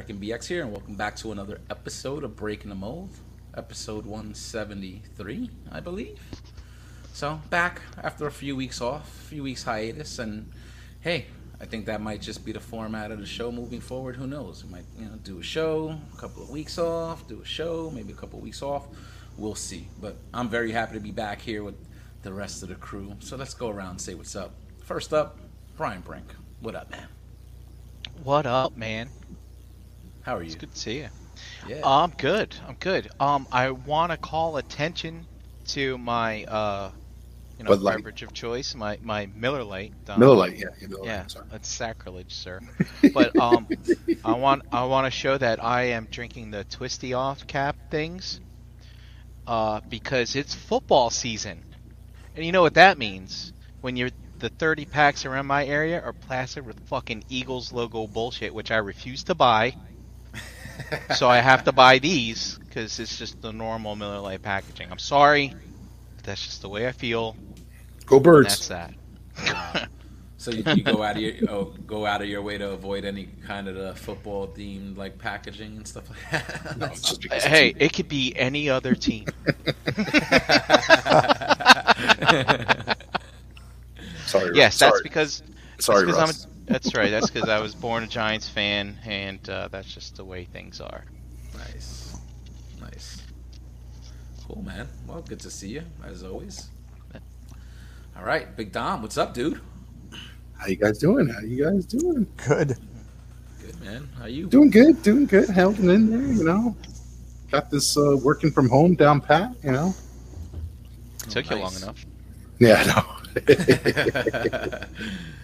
Up, BX here, and welcome back to another episode of Breaking the Mold, episode 173, I believe. So, back after a few weeks off, a few weeks hiatus, and hey, I think that might just be the format of the show moving forward. Who knows? We might, you know, do a show, a couple of weeks off, do a show, maybe a couple of weeks off. We'll see. But I'm very happy to be back here with the rest of the crew. So let's go around and say what's up. First up, Brian Brink. What up, man? What up, man? How are you? It's good to see you. Yeah. I'm good. I'm good. Um, I want to call attention to my uh, you know, beverage of choice, my my Miller Lite. Um, Miller Lite, yeah, yeah, Miller Yeah, sorry. that's sacrilege, sir. But um, I want I want to show that I am drinking the twisty off cap things, uh, because it's football season, and you know what that means when you're the 30 packs around my area are plastered with fucking Eagles logo bullshit, which I refuse to buy. So I have to buy these because it's just the normal Miller Lite packaging. I'm sorry, but that's just the way I feel. Go and Birds. that's that. So you, you go out of your oh, go out of your way to avoid any kind of the football themed like packaging and stuff like that. No, just Hey, it's- it could be any other team. sorry. yes, sorry, that's because. sorry, that's, 'cause Russ. I'm a, that's right. That's because I was born a Giants fan, and uh, that's just the way things are. nice, nice, cool, man. Well, good to see you as always. All right, Big Dom, what's up, dude? How you guys doing? How you guys doing? Good. Good, man. How you? Doing good, doing good. Hanging in there, you know. Got this uh, working from home down pat, you know. Took you long enough. Yeah, I know.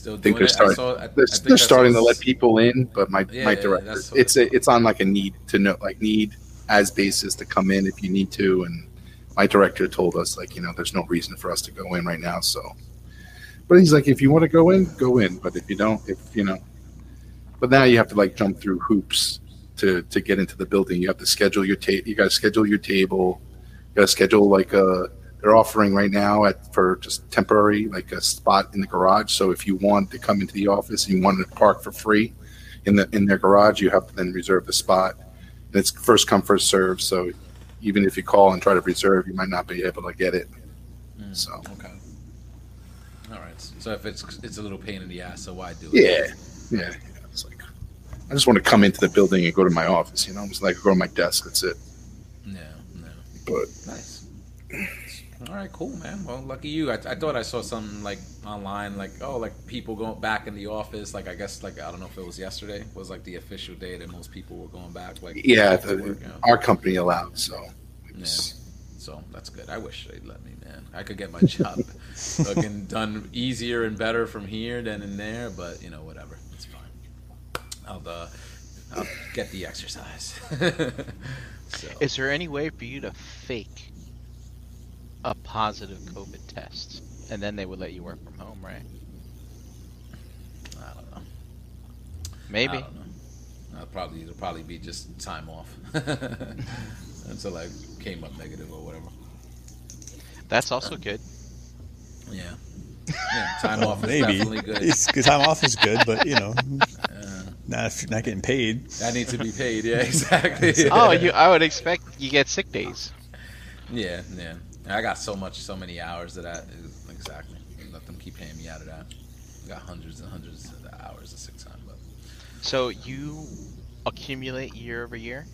Still I think doing they're it. I starting. saw, I, I they're, think they're starting to let people in, but my Yeah, my director, what- it's a, it's on like a need to know, like need as basis to come in if you need to, and my director told us like you know there's no reason for us to go in right now, so. But he's like, if you want to go in, go in. But if you don't, if you know, but now you have to like jump through hoops to to get into the building. You have to schedule your tape. You got to schedule your table. You got to schedule like a. They're offering right now at for just temporary like a spot in the garage. So if you want to come into the office and you want to park for free in the in their garage, you have to then reserve the spot. And it's first come first serve. So even if you call and try to reserve, you might not be able to get it. Mm, So okay. All right. So if it's it's a little pain in the ass, so why do it? yeah, yeah. It's like I just want to come into the building and go to my office. You know, it's like go to my desk. That's it. No, no. But Nice. All right, cool, man. Well, lucky you. I, I thought I saw something like online, like oh, like people going back in the office. Like I guess, like I don't know if it was yesterday was like the official day that most people were going back. Like yeah, the, work, you know? our company allowed. So Yeah. So that's good. I wish they'd let me, man. I could get my job looking done easier and better from here than in there, but you know, whatever. It's fine. I'll uh, I'll get the exercise. so, Is there any way for you to fake a positive COVID test, and then they would let you work from home, right? I don't know. Maybe. I don't know. I'll probably it'll probably be just time off until I came up negative or whatever. That's also good. Yeah. Yeah, time off is Maybe. definitely good. It's, time off is good, but you know, Uh, not if you're not getting paid. that needs to be paid. Yeah, exactly. Oh, you! I would expect you get sick days. Yeah, yeah. I got so much, so many hours of that. Exactly. Let them keep paying me out of that. I got hundreds and hundreds of hours of sick time, but So you accumulate year over year.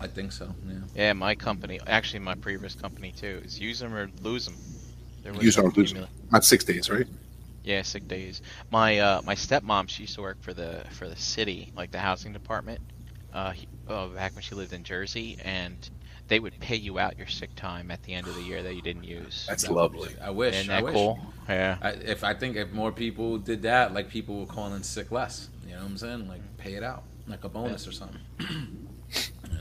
I think so. Yeah. Yeah, my company, actually my previous company too, is use them or lose them. There was Use 'em no or lose 'em. accumula- not six days, right? Yeah, sick days. My uh, my stepmom, she used to work for the for the city, like the housing department, uh, he, oh, back when she lived in Jersey, and they would pay you out your sick time at the end of the year that you didn't use. That's That would be- lovely. I wish. Isn't I that wish. cool? Yeah. I, if I think if more people did that, like people would call in sick less. You know what I'm saying? Like pay it out, like a bonus or something.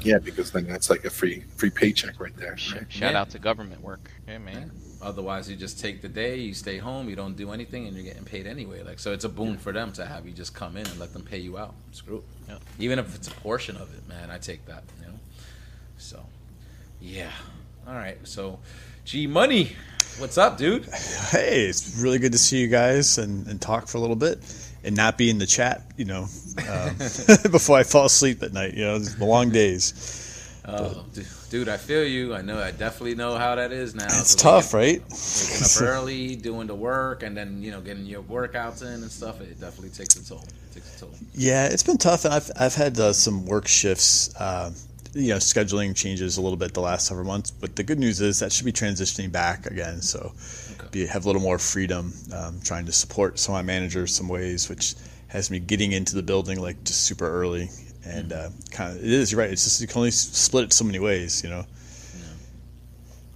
Yeah, because then that's like a free free paycheck right there. Right? shout Yeah. out to government work. Yeah, man. Otherwise, you just take the day, you stay home, you don't do anything, and you're getting paid anyway. Like so, it's a boon for them to have you just come in and let them pay you out. Screw it. Yeah. Even if it's a portion of it, man, I take that. You know. So, yeah. All right. So, G Money. What's up, dude? Hey, it's really good to see you guys and, and talk for a little bit and not be in the chat, you know, um, before I fall asleep at night. You know, the long days. Oh, dude, I feel you. I know. I definitely know how that is now. It's So tough, waking- right? Waking up early, doing the work, and then you know getting your workouts in and stuff. It definitely takes a toll. It takes a toll. Yeah, it's been tough, and I've I've had uh, some work shifts, uh, you know, scheduling changes a little bit the last several months. But the good news is that should be transitioning back again, so be, have a little more freedom, um, trying to support some of my managers some ways, which has me getting into the building like just super early, and uh, kind of it is. You're right. It's just you can only split it so many ways, you know.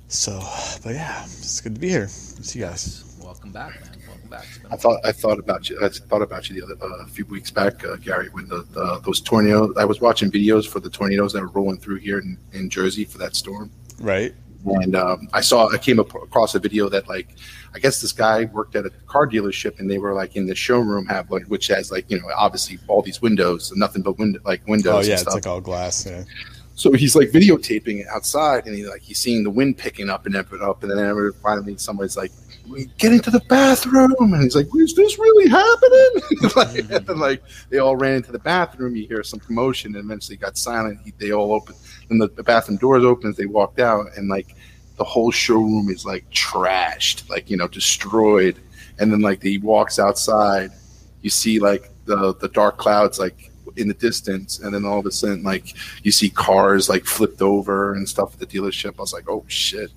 So, but yeah, it's good to be here. See you guys. Welcome back, man. Welcome back. It's I thought I thought about you. I thought about you the other uh, few weeks back, uh, Gary, when the, the those tornadoes. I was watching videos for the tornadoes that were rolling through here in, in Jersey for that storm, Right. and um, I saw I came up across a video that like I guess this guy worked at a car dealership, and they were like in the showroom have like which has like you know obviously all these windows, nothing but window like windows. Oh and yeah, it's like all glass. Yeah. So he's like videotaping it outside, and he like he's seeing the wind picking up and up and up, and then finally somebody's like, "We get into the bathroom," and he's like, "Is this really happening?" like, mm-hmm. and then, like they all ran into the bathroom. You hear some commotion, and eventually got silent. He, they all open, and the, the bathroom doors open as they walked out, and like the whole showroom is like trashed, like you know, destroyed. And then like he walks outside, you see like the the dark clouds like in the distance, and then all of a sudden like you see cars like flipped over and stuff at the dealership. I was like, oh shit.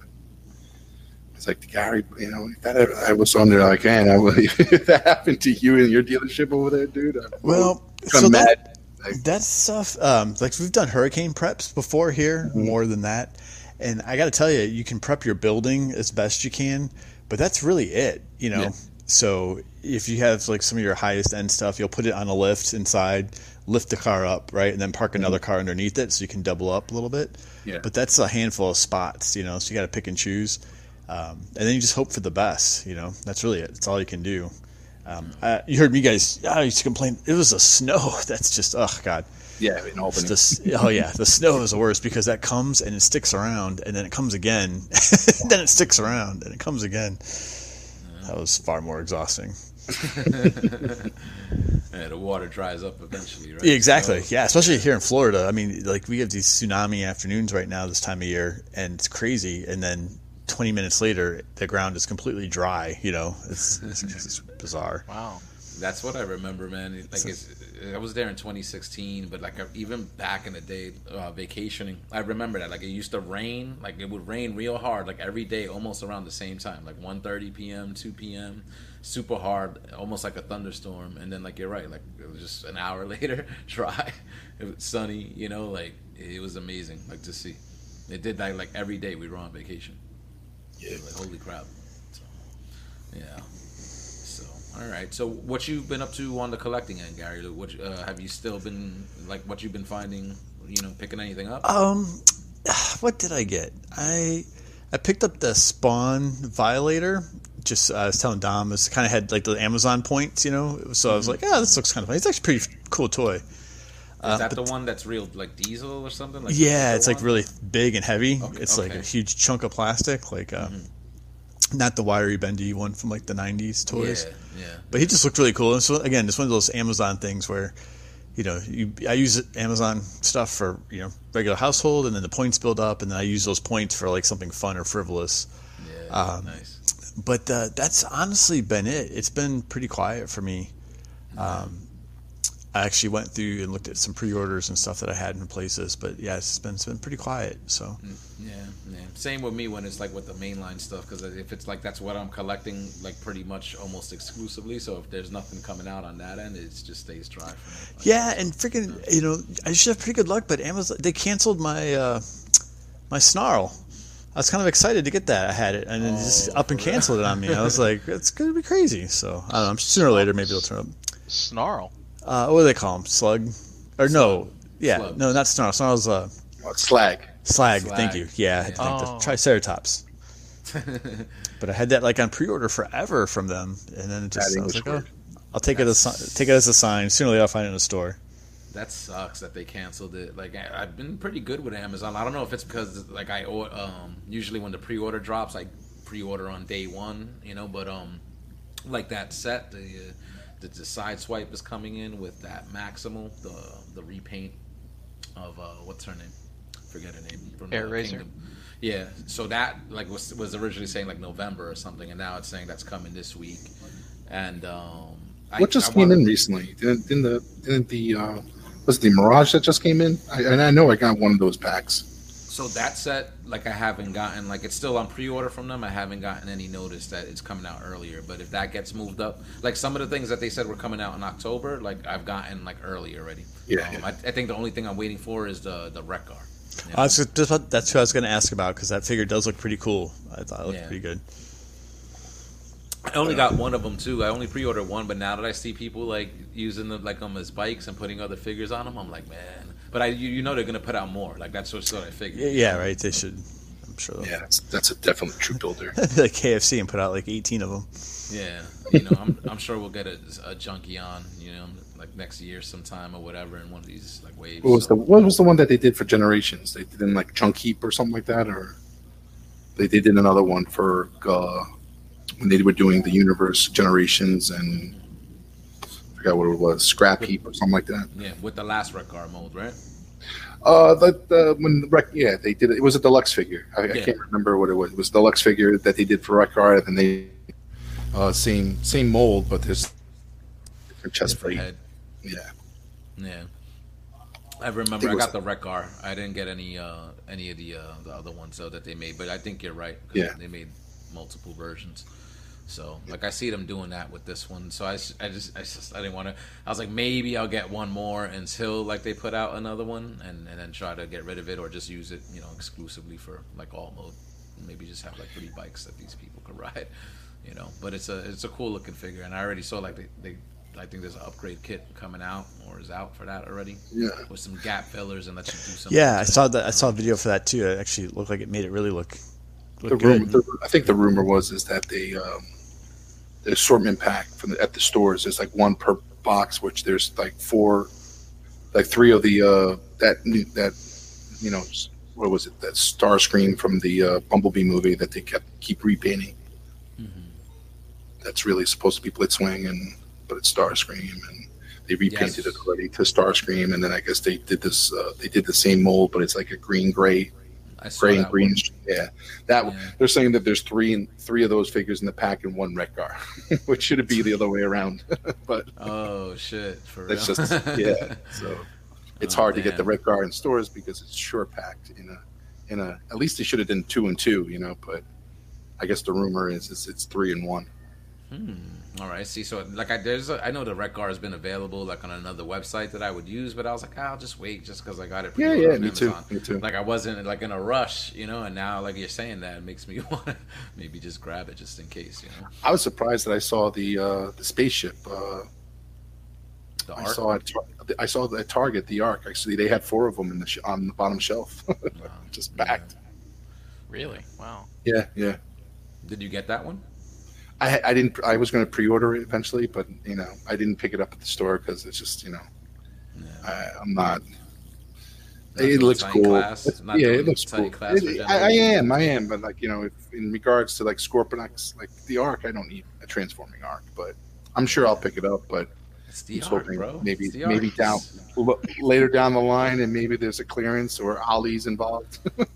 It's like Gary, you know, if that ever, I was on there like, man, I would, if that happened to you in your dealership over there, dude. I Well, so mad. that, that stuff, um, like we've done hurricane preps before here, more than that. And I got to tell you, you can prep your building as best you can, but that's really it, you know. Yeah. So if you have like some of your highest end stuff, you'll put it on a lift inside, lift the car up, right, and then park another car underneath it, so you can double up a little bit. Yeah. But that's a handful of spots, you know. So you got to pick and choose, um, and then you just hope for the best, you know. That's really it. It's all you can do. Um, uh, you heard me guys. I used to complain. It was the snow. That's just oh god. yeah, in Albany. The, oh yeah, the snow is the worst because that comes and it sticks around, and then it comes again, then it sticks around, and it comes again. That was far more exhausting. Yeah, the water dries up eventually, right? Exactly. So- Yeah, especially here in Florida. I mean, like we have these tsunami afternoons right now this time of year, and it's crazy. And then 20 minutes later, the ground is completely dry. You know, it's, it's, it's bizarre. Wow. That's what I remember, man. Like it's, I was there in 2016, but like even back in the day, uh, vacationing, I remember that. Like it used to rain, like it would rain real hard, like every day, almost around the same time, like 1:30 p.m., 2 p.m., super hard, almost like a thunderstorm. And then, like you're right, like it was just an hour later, dry, it was sunny. You know, like it was amazing, like to see. It did that like every day we were on vacation. Yeah. Like holy crap. So, yeah. So all right. So what you've been up to on the collecting end, Gary? What uh, have you still been like? What you've been finding? You know, picking anything up? Um, what did I get? I I picked up the Spawn Violator. Just uh, I was telling Dom, it's kind of had like the Amazon points, you know. So I was like, oh, this looks kind of funny. It's actually a pretty cool toy. Is that the one that's real, like diesel or something? Like uh, Yeah, it's like really big and heavy. Okay, it's like a huge chunk of plastic, like um, not the wiry bendy one from like the '90s toys. Yeah, yeah. But he just looked really cool. And so again, it's one of those Amazon things where, you know, you I use Amazon stuff for you know regular household, and then the points build up, and then I use those points for like something fun or frivolous. Yeah, Um, nice. But uh, that's honestly been it. It's been pretty quiet for me. Um, I actually went through and looked at some pre-orders and stuff that I had in places, but yeah, it's been it's been pretty quiet. So Yeah, yeah. Same with me when it's like with the mainline stuff because if it's like that's what I'm collecting like pretty much almost exclusively. So if there's nothing coming out on that end, it just stays dry for me. Like, yeah, and freaking you know I should have pretty good luck, but Amazon they canceled my uh, my snarl. I was kind of excited to get that. I had it, and then just Oh, up and canceled it on me. I was like, it's gonna be crazy. So I don't know. Sooner or later, maybe it'll turn up. Snarl. Uh, what do they call them? Slug? Or no? Yeah, Slug. no, not snarl. Snarl's uh, Oh, it's slag. slag. Slag. Thank you. Yeah, I had to think Oh. the Triceratops. But I had that like on pre-order forever from them, and then it just That I was like, oh, I'll take it as take it as a sign. Sooner or later, I'll find it in a store. that sucks that they canceled it. Like I, I've been pretty good with Amazon. I don't know if it's because like I um usually when the pre-order drops, I pre-order on day one, you know. But um, like that set, the uh, the, the Sideswipe is coming in with that Maximal, the the repaint of uh, what's her name? Forget her name from Airazor? Yeah, so that like was was originally saying like November or something, and now it's saying that's coming this week. And um, I- What just I came wanna- in recently? Didn't, didn't the didn't the uh, was it the Mirage that just came in? I, and I know I got one of those packs. So that set, like I haven't gotten, like it's still on pre-order from them. I haven't gotten any notice that it's coming out earlier. But if that gets moved up, like some of the things that they said were coming out in October, like I've gotten like early already. Yeah, Um, yeah. I, I think the only thing I'm waiting for is the the Wreck-Gar. You know? I was just about, that's what I was going to ask about because that figure does look pretty cool. I thought it looked Yeah. pretty good. I only got one of them too. I only pre-ordered one, but now that I see people like using them like on as bikes and putting other figures on them, I'm like, man. But I, you, you know, they're gonna put out more. Like that's what, what I Yeah, figured. yeah, right. They should. I'm sure. Yeah, that's, that's a definitely true builder. like KFC and put out like 18 of them. Yeah, you know, I'm, I'm sure we'll get a, a Junkion, you know, like next year sometime or whatever in one of these like waves. What was so- the what was the one that they did for Generations? They did in like Chunk Heap or something like that, or they, they did another one for uh, when they were doing the Universe Generations and I forgot what it was, Scrap Heap or something like that. Yeah, with the last Wreck-Gar mold, right? Uh, the, the when the rec, yeah, they did it. It was a deluxe figure. I, I can't remember what it was. It was a deluxe figure that they did for Wreck-Gar, and they uh, same same mold, but there's different chest plate. head. Yeah, Yeah. I remember think I, got the Wreck-Gar. I didn't get any uh any of the uh the other ones though that they made, but I think you're right. Yeah. They made multiple versions. So, like I see them doing that with this one. So I just I just I didn't want to I was like maybe I'll get one more until like they put out another one and and then try to get rid of it or just use it, you know, exclusively for like all mode. Maybe just have like three bikes that these people could ride, you know. But it's a it's a cool looking figure and I already saw like they, they I think there's an upgrade kit coming out or is out for that already yeah. with some gap fillers and lets you do some. Yeah, I saw that. I saw a video for that too. It actually looked like it made it really look The rumor, good. the, I think the rumor was is that they um, the assortment pack from the, at the stores is like one per box, which there's like four, like three of the uh, that new- that you know what was it that Starscream from the uh, Bumblebee movie that they kept keep repainting. That's really supposed to be Blitzwing, and but it's Starscream, and they repainted Yes. it already to Starscream, and then I guess they did this. Uh, they did the same mold, but it's like a green gray I saw gray and that green. Yeah, that Yeah. they're saying that there's three and three of those figures in the pack and one Wreck-Gar, which should be the other way around. but Oh shit! For real. it's just yeah. So it's Oh, hard to get the damn. Wreck-Gar in stores because it's sure packed in a in a. At least they should have done two and two, you know. But I guess the rumor is it's, it's three and one. Hmm. All right. See, so like I there's a, I know the Wreck-Gar has been available like on another website that I would use, but I was like, ah, I'll just wait just because I got it. Yeah, yeah, on me too, me too. Like I wasn't like in a rush, you know. And now like you're saying that it makes me want to maybe just grab it just in case, you know. I was surprised that I saw the uh, the spaceship. Uh, The I saw at Tar- I saw the Target the Ark. Actually, they had four of them in the sh- on the bottom shelf, Wow. just packed. Really? Wow. Yeah, yeah. Did you get that one? I, I didn't. I was going to pre-order it eventually, but you know, I didn't pick it up at the store because it's just you know, Yeah. I, I'm not. It looks cool. Class, not yeah, it looks cool. Class It- I, I am. I am. But like you know, if in regards to like Scorponok, like the Ark, I don't need a transforming Ark, but I'm sure I'll pick it up. But It's the hoping bro. maybe the maybe down later down the line, and maybe there's a clearance or Ollie's involved.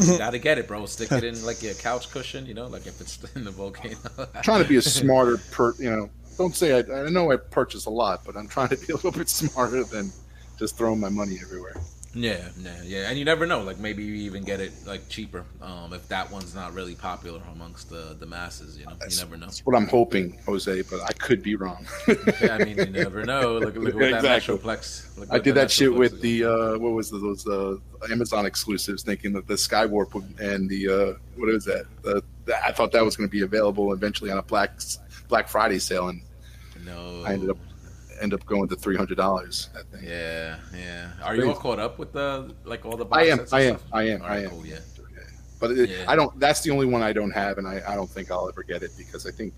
You gotta get it, bro. Stick it in like your couch cushion, you know, like if it's in the volcano. trying to be a smarter per you know don't say I, I know i purchase a lot but i'm trying to be a little bit smarter than just throwing my money everywhere Yeah, yeah, yeah, and you never know. Like maybe you even get it like cheaper um, if that one's not really popular amongst the the masses. You know, you never know. that's what i'm hoping jose but i could be wrong Yeah, I mean, you never know. Look, at look what Exactly. that Metroplex. Look i did that shit with the uh what was the, those uh amazon exclusives thinking that the skywarp would, and the uh what is that the, the, i thought that was going to be available eventually on a black black friday sale and No, i ended up end up going to $300 that thing Yeah, yeah. Are you all caught up with the like all the? I am, sets and I am? I am, I right, am. Cool, yeah. but it, Yeah. I don't. That's the only one I don't have, and I, I don't think I'll ever get it because I think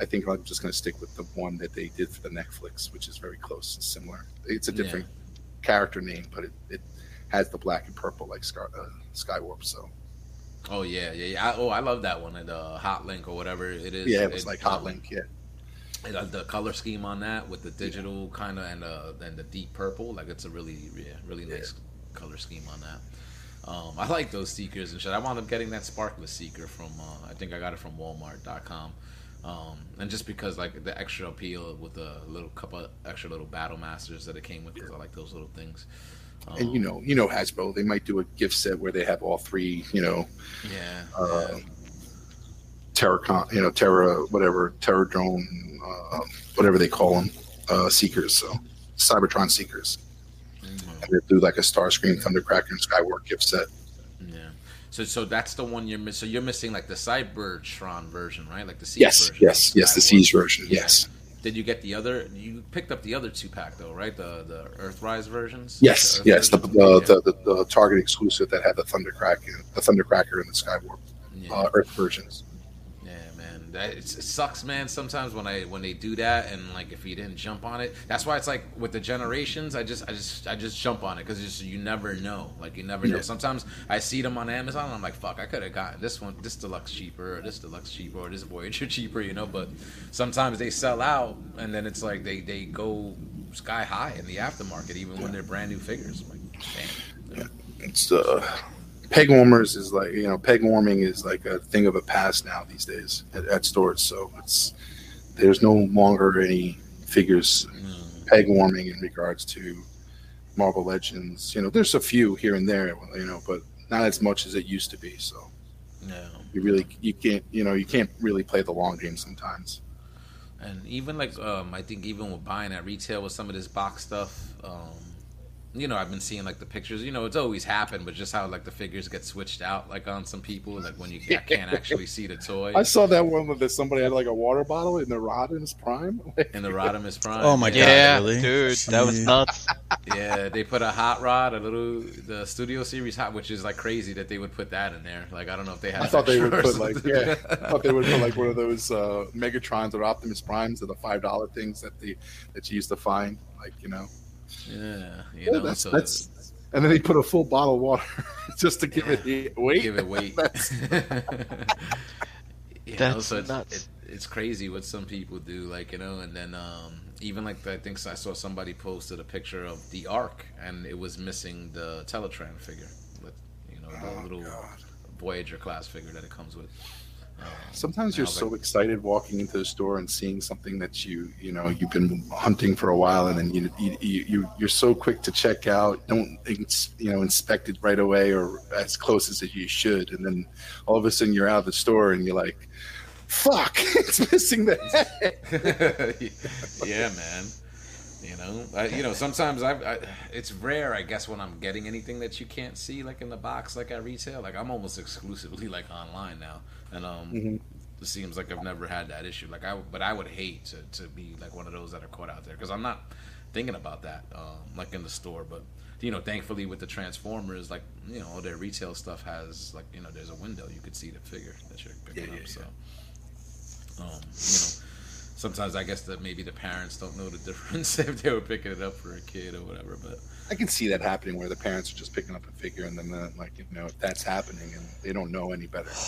I think I'm just going to stick with the one that they did for the Netflix, which is very close and similar. It's a Yeah. different character name, but it, it has the black and purple like Scar, uh, Skywarp. So Oh yeah, yeah, yeah. I, oh, I love that one. The uh, Hot Link or whatever it is. Yeah, it was like Hot Link. Yeah. Uh, the color scheme on that with the digital kind of and uh and the deep purple, like it's a really yeah, really nice color scheme on that. Um, I like those seekers and shit. I wound up getting that sparkless seeker from uh, I think I got it from Walmart.com. Um, and just because like the extra appeal with the little couple extra little battle masters that it came with because I like those little things. Um, and you know, you know Hasbro, they might do a gift set where they have all three, you know, yeah, uh, yeah. Terracon, you know, Terra, whatever, Terra drone, uh, whatever they call them, uh, seekers. So Cybertron seekers, Mhm. and they do like a Starscream, Thundercracker, and Skywarp gift set. Yeah. So so that's the one you're missing. So you're missing like the Cybertron version, right? Like the Siege Yes, version. yes, yes, the Skywarp. Siege version. Yeah. Yes, Did you get the other? You picked up the other two pack though, right? The the Earthrise versions. yes, The yes. The the, Yeah. the, the, the Target exclusive that had the Thundercracker, the Thundercracker, and the Skywarp Yeah. uh, Earth versions. Yeah, man, that it's, it sucks, man. Sometimes when I when they do that, and like if you didn't jump on it, that's why it's like with the generations. I just I just I just jump on it because just you never know. Like you never know. Yeah. Sometimes I see them on Amazon, and I'm like, fuck, I could have gotten this one, this deluxe cheaper, or this deluxe cheaper, or this Voyager cheaper, you know. But sometimes they sell out, and then it's like they they go sky high in the aftermarket, even when they're brand new figures. I'm like, damn. It's uh, peg warmers is like you know peg warming is like a thing of a past now these days at, at stores. So it's there's no longer any figures Mm. peg warming in regards to Marvel Legends. You know, there's a few here and there, you know, but not as much as it used to be. So No. you really you can't you know you can't really play the long game sometimes. And even like um, I think even with buying at retail with some of this box stuff, um, you know, I've been seeing like the pictures. You know, it's always happened, but just how like the figures get switched out, like on some people, like when you ca- can't actually see the toy I saw that one where somebody had like a water bottle in the Rodimus Prime. in the Rodimus Prime. Oh my God, Yeah, really? dude, that was nuts. Yeah, they put a hot rod, a little the Studio Series hot, which is like crazy that they would put that in there. Like I don't know if they had. I thought they would extra or put like yeah, I thought they would put like one of those uh, Megatrons or Optimus Primes or the five dollar things that the that you used to find, like you know. Yeah, you Yeah, know, that's so that's, and then he put a full bottle of water just to give it the weight. give it weight. That's- you know, That's so it's, nuts. It, it's crazy what some people do, like you know, and then um, even like I think I saw somebody posted a picture of the Ark, and it was missing the Teletraan figure, with you know the Oh, little God. Voyager class figure that it comes with. Um, Sometimes you're so excited walking into the store and seeing something that you you know you've been hunting for a while, and then you you, you you- you're so quick to check out, don't you know inspect it right away or as close as you should, and then all of a sudden you're out of the store and you're like, "Fuck, it's missing the head." yeah, man. You know, I, you know. Sometimes I, I, it's rare, I guess, when I'm getting anything that you can't see, like in the box, like at retail. Like I'm almost exclusively like online now, and um, Mhm. it seems like I've never had that issue. Like I, but I would hate to, to be like one of those that are caught out there because I'm not thinking about that, um, like in the store. But you know, thankfully with the Transformers, like you know, all their retail stuff has like you know, there's a window you could see the figure that you're picking Yeah, up. yeah, So, um, you know sometimes I guess that maybe the parents don't know the difference if they were picking it up for a kid or whatever. But I can see that happening where the parents are just picking up a figure and then uh, like you know if that's happening and they don't know any better.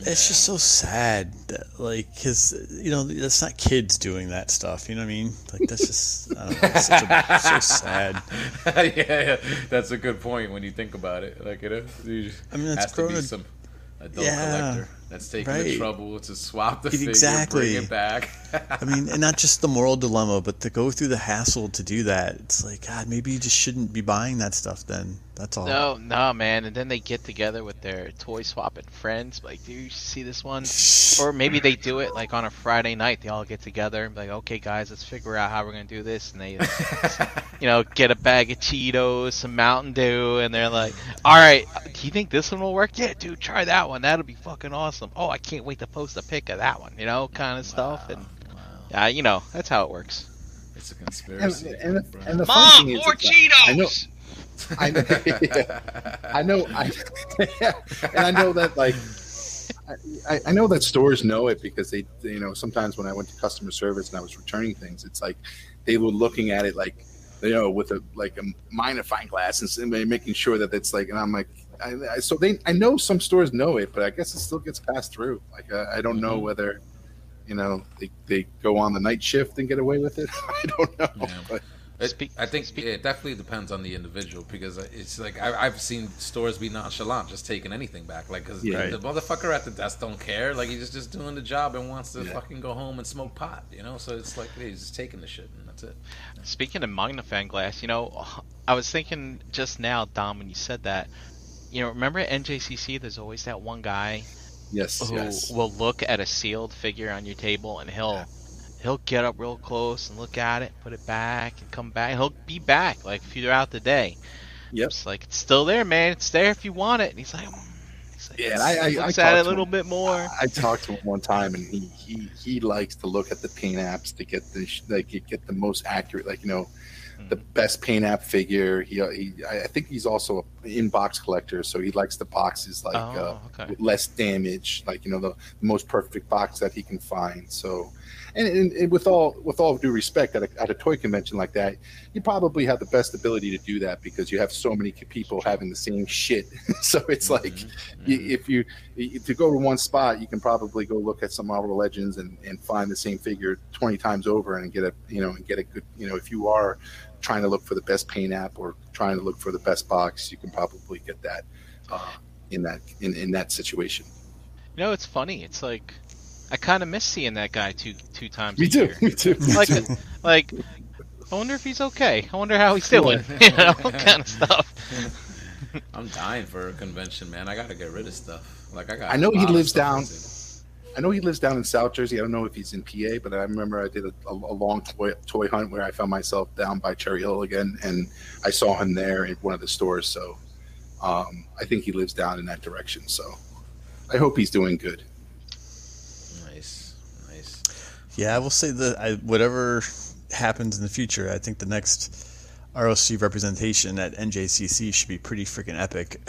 It's just so sad, that, like, because you know that's not kids doing that stuff. You know what I mean? Like that's just I don't know, it's such a, so sad. yeah, yeah, that's a good point when you think about it. Like it is. You just, I mean, that's has to be grown- some adult Yeah, collector that's taking the trouble to swap the figure, Exactly. bring it back. I mean, and not just the moral dilemma, but to go through the hassle to do that. It's like God, maybe you just shouldn't be buying that stuff. Then that's all. No, no, man. And then they get together with their toy swapping friends. Like, do you see this one? Or maybe they do it like on a Friday night. They all get together and be like, okay, guys, let's figure out how we're gonna do this. And they, you know, get a bag of Cheetos, some Mountain Dew, and they're like, all right, do you think this one will work? Yeah, dude, try that one. That'll be fucking awesome. Oh, I can't wait to post a pic of that one. You know, kind of stuff. And Wow. yeah, you know, that's how it works. It's a conspiracy. and, the, bro. and the Mom, funny thing is, more is that I know, I know, yeah. I know, I, and I know that like, I, I know that stores know it because they, they, you know, sometimes when I went to customer service and I was returning things, it's like they were looking at it like, you know, with a like a magnifying glass and s- and making sure that it's like, and I'm like, I, I, so they, I know some stores know it, but I guess it still gets passed through. Like uh, I don't know Mhm. whether, you know, they, they go on the night shift and get away with it. I don't know. Yeah. But It- I think speak- it definitely depends on the individual because it's like I, I've seen stores be nonchalant, just taking anything back, like because Yeah. the, motherfucker at the desk don't care, like he's just just doing the job and wants to Yeah. fucking go home and smoke pot, you know. So it's like hey, he's just taking the shit and that's it. Speaking of magnifying glass, you know, I was thinking just now, Dom, when you said that. You know, remember at NJCC, there's always that one guy yes, who yes. will look at a sealed figure on your table and he'll he'll get up real close and look at it, put it back, and come back. He'll be back like throughout the day. Yep. It's like it's still there, man. It's there if you want it. And he's like, he's like Yeah, and I- I- I looks at it a little him. bit more. I talked to him one time, and he, he, he likes to look at the paint apps to get the like get the most accurate, like you know, the best paint app figure. He, he I think he's also an in-box collector, so he likes the boxes like uh, oh, okay. with less damage, like you know the, the most perfect box that he can find. So, and, and, and with all with all due respect, at a, at a toy convention like that, you probably have the best ability to do that because you have so many people having the same shit. so it's like Mhm. you, if you to go to one spot, you can probably go look at some Marvel Legends and, and find the same figure twenty times over and get a you know and get a good you know if you are trying to look for the best paint app or trying to look for the best box, you can probably get that uh, in that in, in that situation. You know, it's funny. It's like I kind of miss seeing that guy two two times. Me a too. Year. Me too. Me Like, too. like, I wonder if he's okay. I wonder how he's doing. you know, kind of stuff. I'm dying for a convention, man. I gotta get rid of stuff. Like I got. I know he lives down- I know he lives down in South Jersey. I don't know if he's in PA, but I remember I did a, a, a long toy, toy hunt where I found myself down by Cherry Hill again, and I saw him there in one of the stores. So um, I think he lives down in that direction. So I hope he's doing good. in- Nice, nice. Yeah, I will say that I, whatever happens in the future, I think the next ROC representation at NJCC should be pretty freaking epic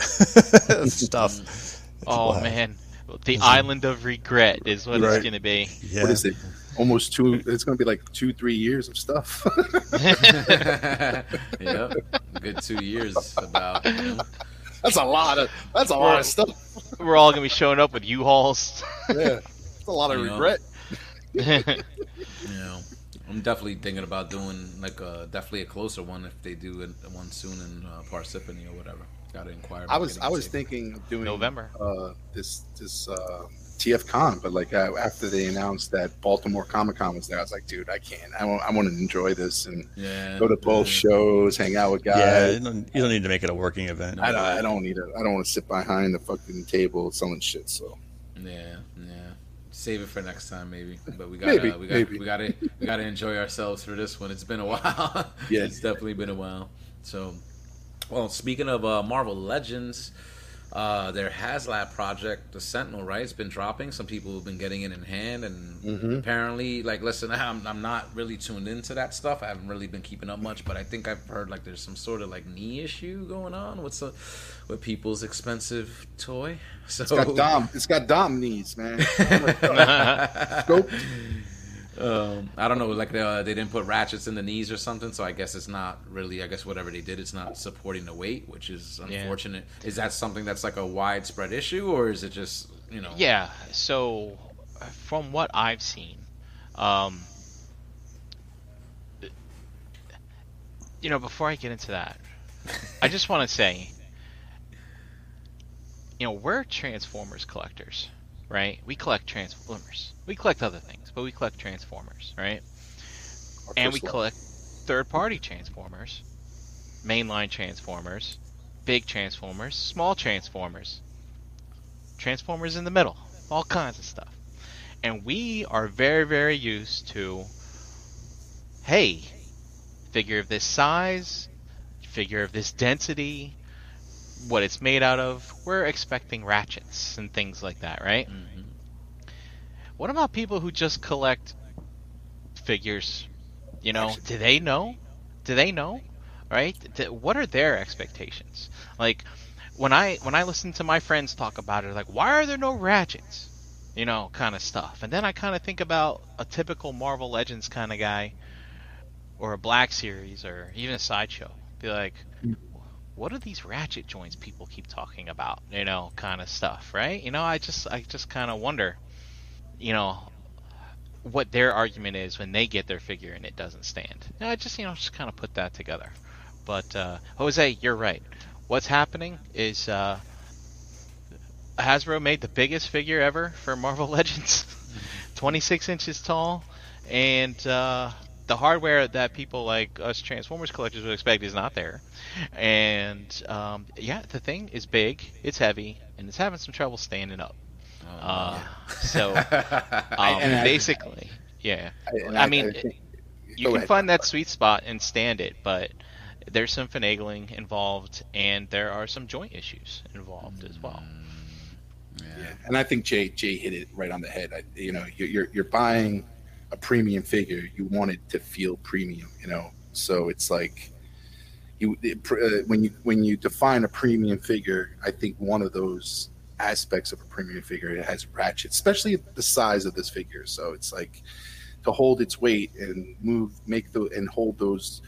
stuff. Oh Wow. man, the island of regret is what Right. it's gonna be. Yeah. What is it? Almost two. It's going to be like two, three years of stuff. yep, good two years about. you know. that's a lot of. That's a lot of stuff. We're all gonna be showing up with U-Hauls. Yeah, it's a lot of You know. Regret. You know, I'm definitely thinking about doing like a definitely a closer one if they do it- one soon in uh, Parsippany or whatever. Got to inquire. I was getting I a was ticket. thinking of doing November. uh, this this uh, TF Con, but like uh, after they announced that Baltimore Comic Con was there, I was like, dude, I can't. I want I want to enjoy this and Yeah. go to both yeah. shows, hang out with yeah, guys. you don't, you don't need to make it a working event. I don't, I don't need to. I don't want to sit behind the fucking table selling shit. So Yeah, yeah. Save it for next time, maybe. But we got Maybe, we got we got to we got to enjoy ourselves for this one. It's been a while. Yeah. it's definitely been a while. So, well, speaking of uh, Marvel Legends, uh, their HasLab project, the Sentinel, right? It's been dropping. Some people have been getting it in hand, and Mhm. apparently, like, listen, I'm I'm not really tuned into that stuff. I haven't really been keeping up much, but I think I've heard like there's some sort of like knee issue going on What's some with people's expensive toy. So it's got Dom. It's got Dom knees, man. Scope. Um, I don't know, like uh, they didn't put ratchets in the knees or something, so I guess it's not really. I guess whatever they did, it's not supporting the weight, which is Yeah. unfortunate. Is that something that's like a widespread issue, or is it just you know? Yeah. So, from what I've seen, um, you know, before I get into that, I just want to say, you know, we're Transformers collectors, right? We collect Transformers. We collect other things, but we collect Transformers, right? Our and we love. collect third-party Transformers, mainline Transformers, big Transformers, small Transformers, Transformers in the middle, all kinds of stuff. And we are very, very used to, hey, figure of this size, figure of this density, what it's made out of. We're expecting ratchets and things like that, right? Mhm. What about people who just collect figures? You know, do they know? Do they know? Right? What are their expectations? Like when I when I listen to my friends talk about it, like why are there no ratchets? You know, kind of stuff. And then I kind of think about a typical Marvel Legends kind of guy, or a Black Series, or even a sideshow. Be like, what are these ratchet joints people keep talking about? You know, kind of stuff, right? You know, I just I just kind of wonder, you know, what their argument is when they get their figure and it doesn't stand. And I just you know just kind of put that together. But uh, Jose, you're right. What's happening is uh, Hasbro made the biggest figure ever for Marvel Legends, 26 inches tall, and uh, the hardware that people like us Transformers collectors would expect is not there. And um, yeah, the thing is big, it's heavy, and it's having some trouble standing up. Oh, Uh, so um, and I- basically, yeah. and I mean, think- you can ahead. find that sweet spot and stand it, but there's some finagling involved, and there are some joint issues involved as well. yeah. Yeah, and I think Jay Jay hit it right on the head. I, you know, you're, you're you're buying a premium figure. You want it to feel premium. You know, so it's like you it, uh, when you when you define a premium figure. I think one of those aspects of a premium figure it has ratchet, especially the size of this figure. So it's like to hold its weight and move, make the and hold those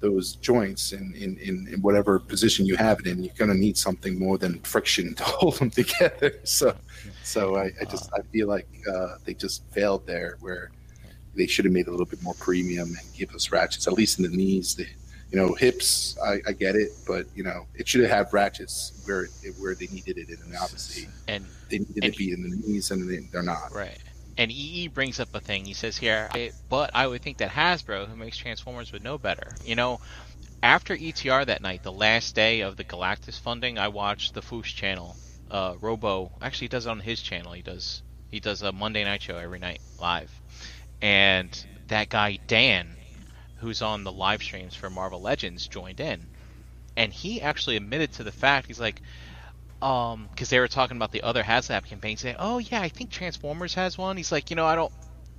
those joints in, in, in, in whatever position you have it in, you're going to need something more than friction to hold them together. So, so I, I just I feel like uh, they just failed there, where they should have made it a little bit more premium and give us ratchets, at least in the knees. The, you know, hips, I, I get it, but you know, it should have had ratchets where where they needed it, and obviously And they needed and to be in the knees, and they, they're not. Right. And EE brings up a thing. He says here, I, but I would think that Hasbro, who makes Transformers, would know better. You know, after ETR that night, the last day of the Galactus funding, I watched the Foosh channel. Uh, Robo actually does it on his channel. He does he does a Monday night show every night live, and that guy Dan, who's on the live streams for Marvel Legends, joined in, and he actually admitted to the fact. He's like, um because they were talking about the other HasLab campaigns saying oh yeah i think transformers has one. He's like you know i don't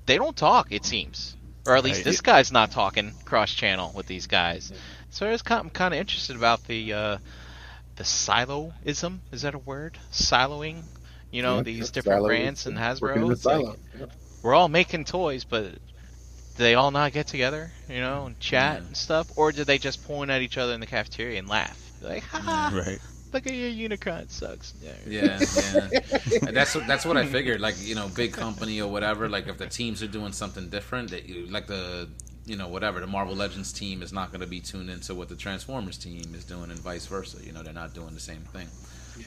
they don't talk it seems. Or at least this guy's not talking cross channel with these guys. So I was kind I'm kind of interested about the uh the siloism is that a word? Siloing you know Yeah, these different brands and hasbro with It's like, Silo. Yep. we're all making toys but do they all not get together you know and chat Yeah. and stuff or do they just point at each other in the cafeteria and laugh like ha Right. Look at your Unicron it sucks. Yeah. Yeah, yeah. That's what that's what I figured. Like you know, big company or whatever. Like if the teams are doing something different, that you, like the you know whatever the Marvel Legends team is not going to be tuned into what the Transformers team is doing, and vice versa. You know, they're not doing the same thing.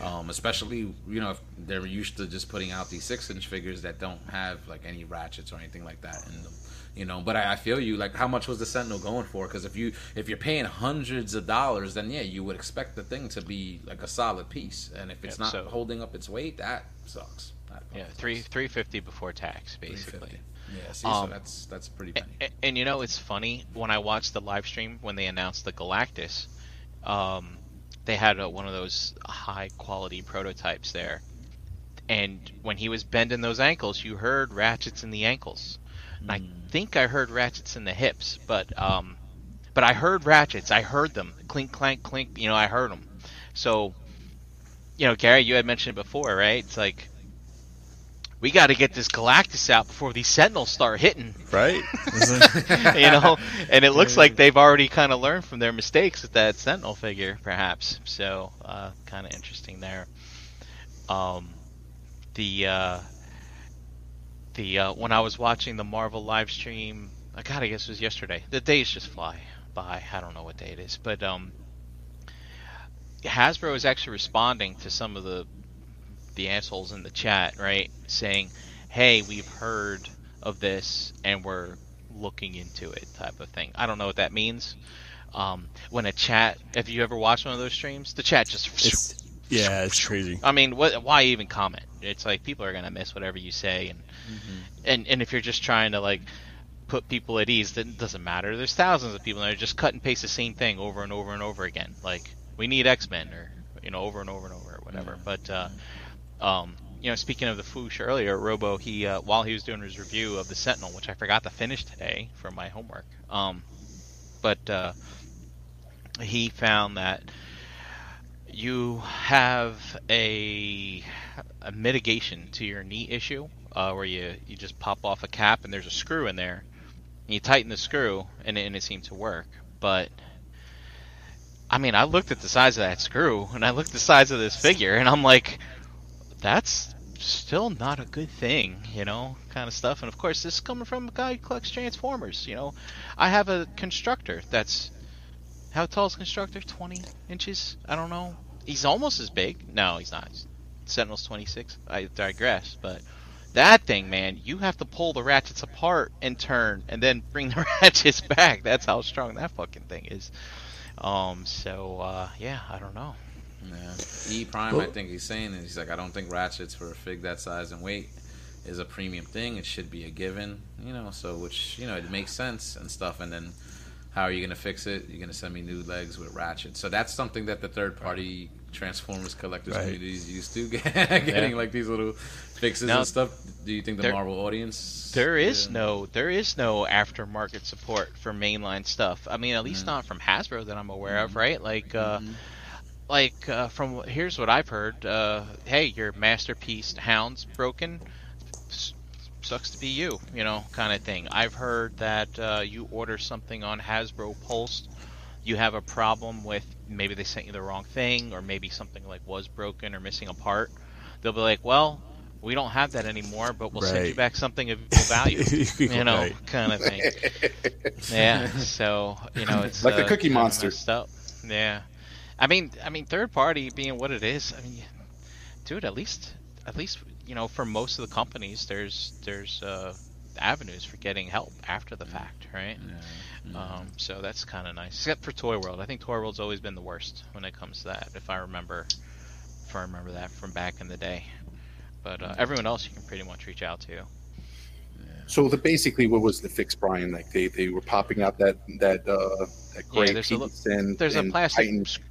Um, especially you know if they're used to just putting out these six inch figures that don't have like any ratchets or anything like that in them. You know, but I, I feel you. Like, how much was the Sentinel going for? Because if you if you're paying hundreds of dollars, then yeah, you would expect the thing to be like a solid piece. And if it's Yep, not so- holding up its weight, that sucks. That Yeah, three three fifty before tax, basically. 350. Yeah, see, Um, so that's that's pretty And, and you know, it's funny when I watched the live stream when they announced the Galactus, um, they had uh one of those high quality prototypes there, and when he was bending those ankles, you heard ratchets in the ankles. And I think I heard ratchets in the hips, but um, but I heard ratchets. I heard them clink clank clink. You know, I heard them. So, you know, Gary, you had mentioned it before, right? It's like we got to get this Galactus out before these Sentinels start hitting Right. you know, and it looks like they've already kind of learned from their mistakes with that Sentinel figure, perhaps. So, uh, kind of interesting there. Um, the uh, the uh, when I was watching the Marvel live stream, I God, I guess it was yesterday. The days just fly by. I don't know what day it is, but um, Hasbro is actually responding to some of the the assholes in the chat, right? Saying, "Hey, we've heard of this and we're looking into it," type of thing. I don't know what that means. Um, when a chat, if you ever watched one of those streams, the chat just. It's, yeah, it's crazy. I mean, what? Why even comment? It's like people are gonna miss whatever you say, and and and if you're just trying to like put people at ease, then it doesn't matter. There's thousands of people that are just cut and paste the same thing over and over and over again. Like we need X Men or you know over and over and over or whatever. But uh, um, you know, speaking of the Foosh earlier, Robo, he uh, while he was doing his review of the Sentinel, which I forgot to finish today for my homework, um, but uh, he found that you have a, a mitigation to your knee issue uh, where you, you just pop off a cap and there's a screw in there. And you tighten the screw and it, and it seemed to work but I mean, I looked at the size of that screw and I looked at the size of this figure and I'm like, that's still not a good thing, you know, kind of stuff. And of course, this is coming from a guy who collects Transformers. You know, I have a constructor that's how tall is constructor? Twenty inches? I don't know. He's almost as big. No, he's not. Sentinel's twenty six. I digress, but. That thing, man, you have to pull the ratchets apart and turn, and then bring the ratchets back. That's how strong that fucking thing is. Um, so uh, yeah, I don't know. Yeah. E Prime, I think he's saying it. He's like, I don't think ratchets for a fig that size and weight is a premium thing. It should be a given, you know. So, which you know, it makes sense and stuff. And then, how are you going to fix it? You're going to send me new legs with ratchets. So that's something that the third party Transformers collectors Right. community is used to getting Yeah. like these little fixes Now, and stuff. Do you think the there- Marvel audience? There is yeah. no there is no aftermarket support for mainline stuff. I mean, at least Mm. not from Hasbro that I'm aware of, right? Like uh Mhm. Like uh, from here's what I've heard. Uh, hey, your masterpiece hound's broken. S- sucks to be you, you know, kind of thing. I've heard that uh, you order something on Hasbro Pulse, you have a problem with maybe they sent you the wrong thing, or maybe something like was broken or missing a part. They'll be like, well. We don't have that anymore, but we'll send you back something of equal value. you know, Right. kind of thing. Yeah. So you know, it's Like the uh, Cookie Monster. messed up. Yeah. I mean, I mean, third party being what it is. I mean, dude, at least, at least you know, for most of the companies, there's there's uh, avenues for getting help after the fact, right? Yeah. Um, so that's kind of nice. Except for Toy World, I think Toy World's always been the worst when it comes to that. If I remember, if I remember that from back in the day. But uh, everyone else you can pretty much reach out to. So the basically, what was the fix, Brian? Like they, they were popping out that that uh, that Yeah, gray there's a li- piece and there's a and plastic Titan- sc- yeah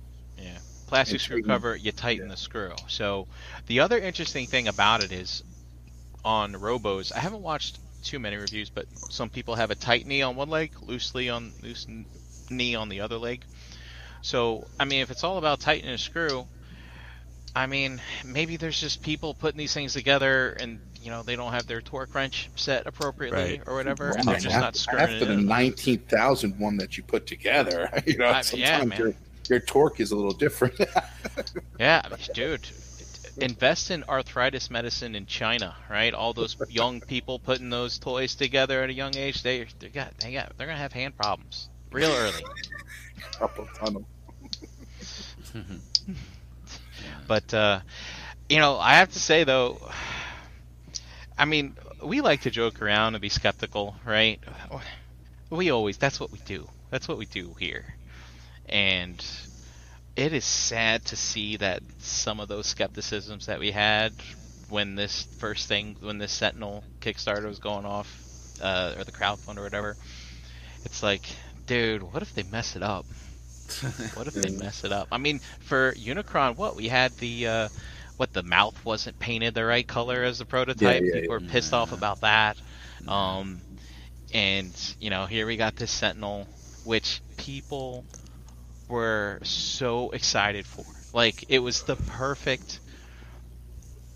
plastic screw cover you tighten yeah. the screw so the other interesting thing about it is on robos i haven't watched too many reviews but some people have a tight knee on one leg loosely on loose knee on the other leg so i mean if it's all about tightening a screw i mean maybe there's just people putting these things together and you know they don't have their torque wrench set appropriately Right. or whatever and Well, they're just after, not screwing after the in. nineteen thousand one that you put together. You know, I sometimes yeah, man. Your your torque is a little different. Yeah, dude. Invest in arthritis medicine in China, right? All those young people putting those toys together at a young age, they they got they got they're gonna have hand problems real early. Couple ton But uh, you know, I have to say though, I mean, we like to joke around and be skeptical, right? We always that's what we do. That's what we do here. And it is sad to see that some of those skepticisms that we had when this first thing, when this Sentinel Kickstarter was going off, uh, or the crowdfund or whatever, it's like, dude, what if they mess it up? What if they mess it up? I mean, for Unicron, what we had the uh, what the mouth wasn't painted the right color as the prototype. Yeah, yeah, People were pissed off about that. Um, and you know, here we got this Sentinel, which people were so excited for. Like it was the perfect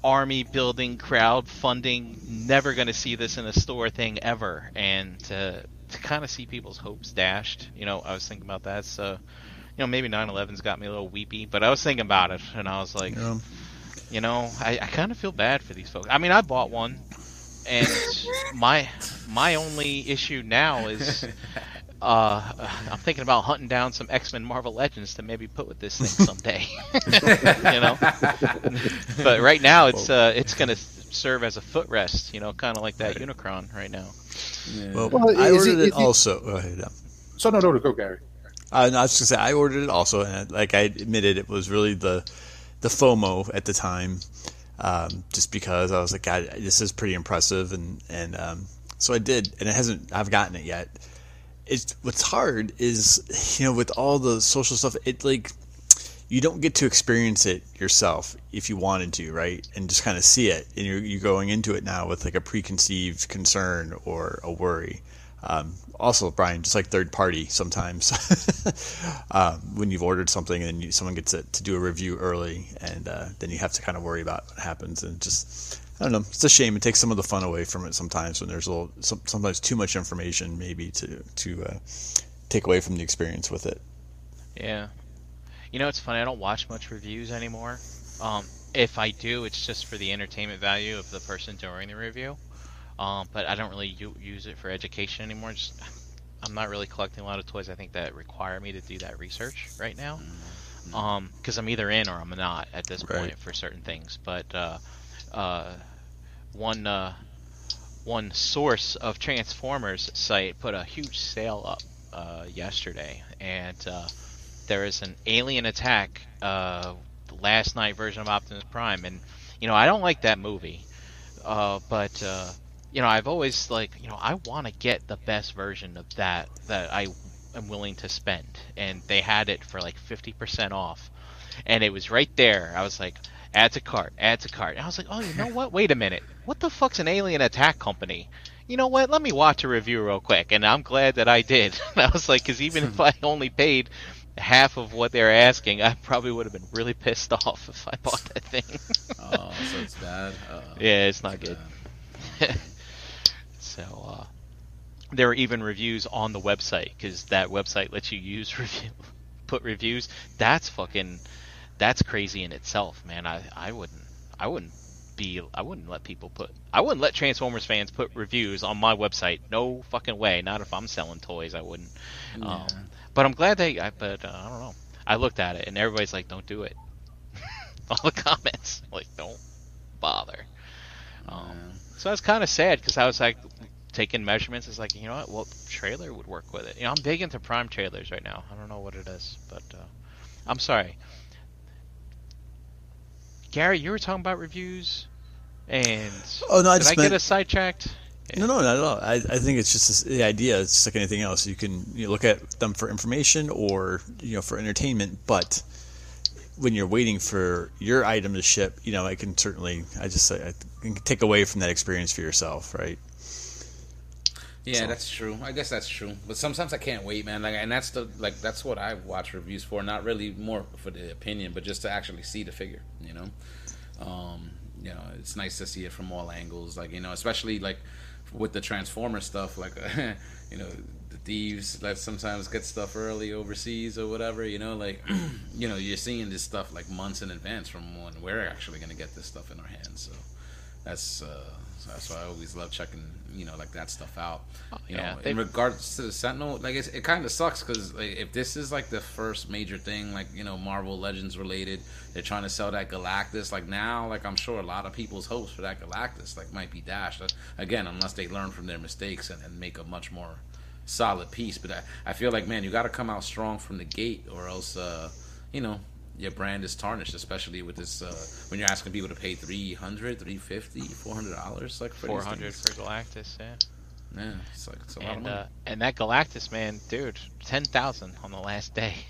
army building crowdfunding never going to see this in a store thing ever and to to kind of see people's hopes dashed you know i was thinking about that so you know maybe 9-11's got me a little weepy but i was thinking about it and i was like Yeah. you know i, I kind of feel bad for these folks i mean i bought one and my my only issue now is uh, I'm thinking about hunting down some X Men Marvel Legends to maybe put with this thing someday. you know, but right now it's uh, it's gonna serve as a footrest. You know, kind of like that Unicron right now. Yeah. Well, Well, I is ordered it- it, is it- also. Go ahead. yeah. So no, no, no, go, Gary. Uh, no, I was gonna say I ordered it also, and like I admitted, it was really the the FOMO at the time, um, just because I was like, God, this is pretty impressive, and and um, so I did, and it hasn't. I've gotten it yet. It's what's hard is you know with all the social stuff, it like you don't get to experience it yourself if you wanted to, right? And just kind of see it, and you're you're going into it now with like a preconceived concern or a worry. Um, also, Brian, just like third party, sometimes um, when you've ordered something and you, someone gets it to do a review early, and uh, then you have to kind of worry about what happens, and just I don't know, it's a shame. It takes some of the fun away from it sometimes when there's a little, some, sometimes too much information maybe to to uh, take away from the experience with it. Yeah, You know, it's funny. I don't watch much reviews anymore. Um, if I do, it's just for the entertainment value of the person doing the review. Um, but I don't really u- use it for education anymore. Just I'm not really collecting a lot of toys. I think that require me to do that research right now. Mm-hmm. Um, because I'm either in or I'm not at this Right. point for certain things. But uh, uh, one uh, one source of Transformers site put a huge sale up uh, yesterday, and uh, there is an alien attack uh, last night version of Optimus Prime, and you know I don't like that movie, uh, but you know I've always like you know I want to get the best version of that that I am willing to spend, and they had it for like fifty percent off, and it was right there. I was like. Add to cart, add to cart. And I was like, oh, you know what? Wait a minute. What the fuck's an alien attack company? you know what? Let me watch a review real quick, and I'm glad that I did. I was like, because even if I only paid half of what they're asking, I probably would have been really pissed off if I bought that thing. Oh, so it's bad. Uh, yeah, it's not it's good. so uh, there are even reviews on the website because that website lets you use review, put reviews. That's fucking, that's crazy in itself, man. I I wouldn't I wouldn't be I wouldn't let people put I wouldn't let Transformers fans put reviews on my website. No fucking way. Not if I'm selling toys. I wouldn't. Um, but I'm glad they. I, but uh, I don't know. I looked at it and everybody's like, "Don't do it." All the comments like, "Don't bother." Um, Yeah. so I was kind of sad because I was like taking measurements. It's like you know what? Well, trailer would work with it. You know, I'm big into Prime trailers right now. I don't know what it is, but uh, I'm sorry. Gary, you were talking about reviews, and Oh no, I did just I meant get us sidetracked? no, no, not at all. I, I think it's just the idea. It's just like anything else. You can you look at them for information or you know for entertainment, but when you're waiting for your item to ship, you know, I can certainly, I just say, I can take away from that experience for yourself, right? Yeah, So- that's true. I guess that's true. But sometimes I can't wait, man. Like, and that's the like that's what I watch reviews for. Not really more for the opinion, but just to actually see the figure. You know, um, you know, it's nice to see it from all angles. Like, you know, especially like with the Transformer stuff. Like, you know, the thieves that sometimes get stuff early overseas or whatever. You know, like, you know, you're seeing this stuff like months in advance from when we're actually going to get this stuff in our hands. So that's uh, that's why I always love checking, you know, like that stuff out. You yeah, know, they- in regards to the Sentinel, like it's, it kind of sucks because like, if this is like the first major thing, like you know, Marvel Legends related, they're trying to sell that Galactus. Like now, like I'm sure a lot of people's hopes for that Galactus like might be dashed Uh, again, unless they learn from their mistakes and, and make a much more solid piece. But I, I feel like man, you got to come out strong from the gate, or else, uh, you know. Your brand is tarnished, especially with this uh, when you're asking people to pay 300 350 400 dollars like for Four hundred things. for Galactus, yeah. Yeah, it's like it's a lot of And money. uh, and that Galactus man, dude, ten thousand on the last day.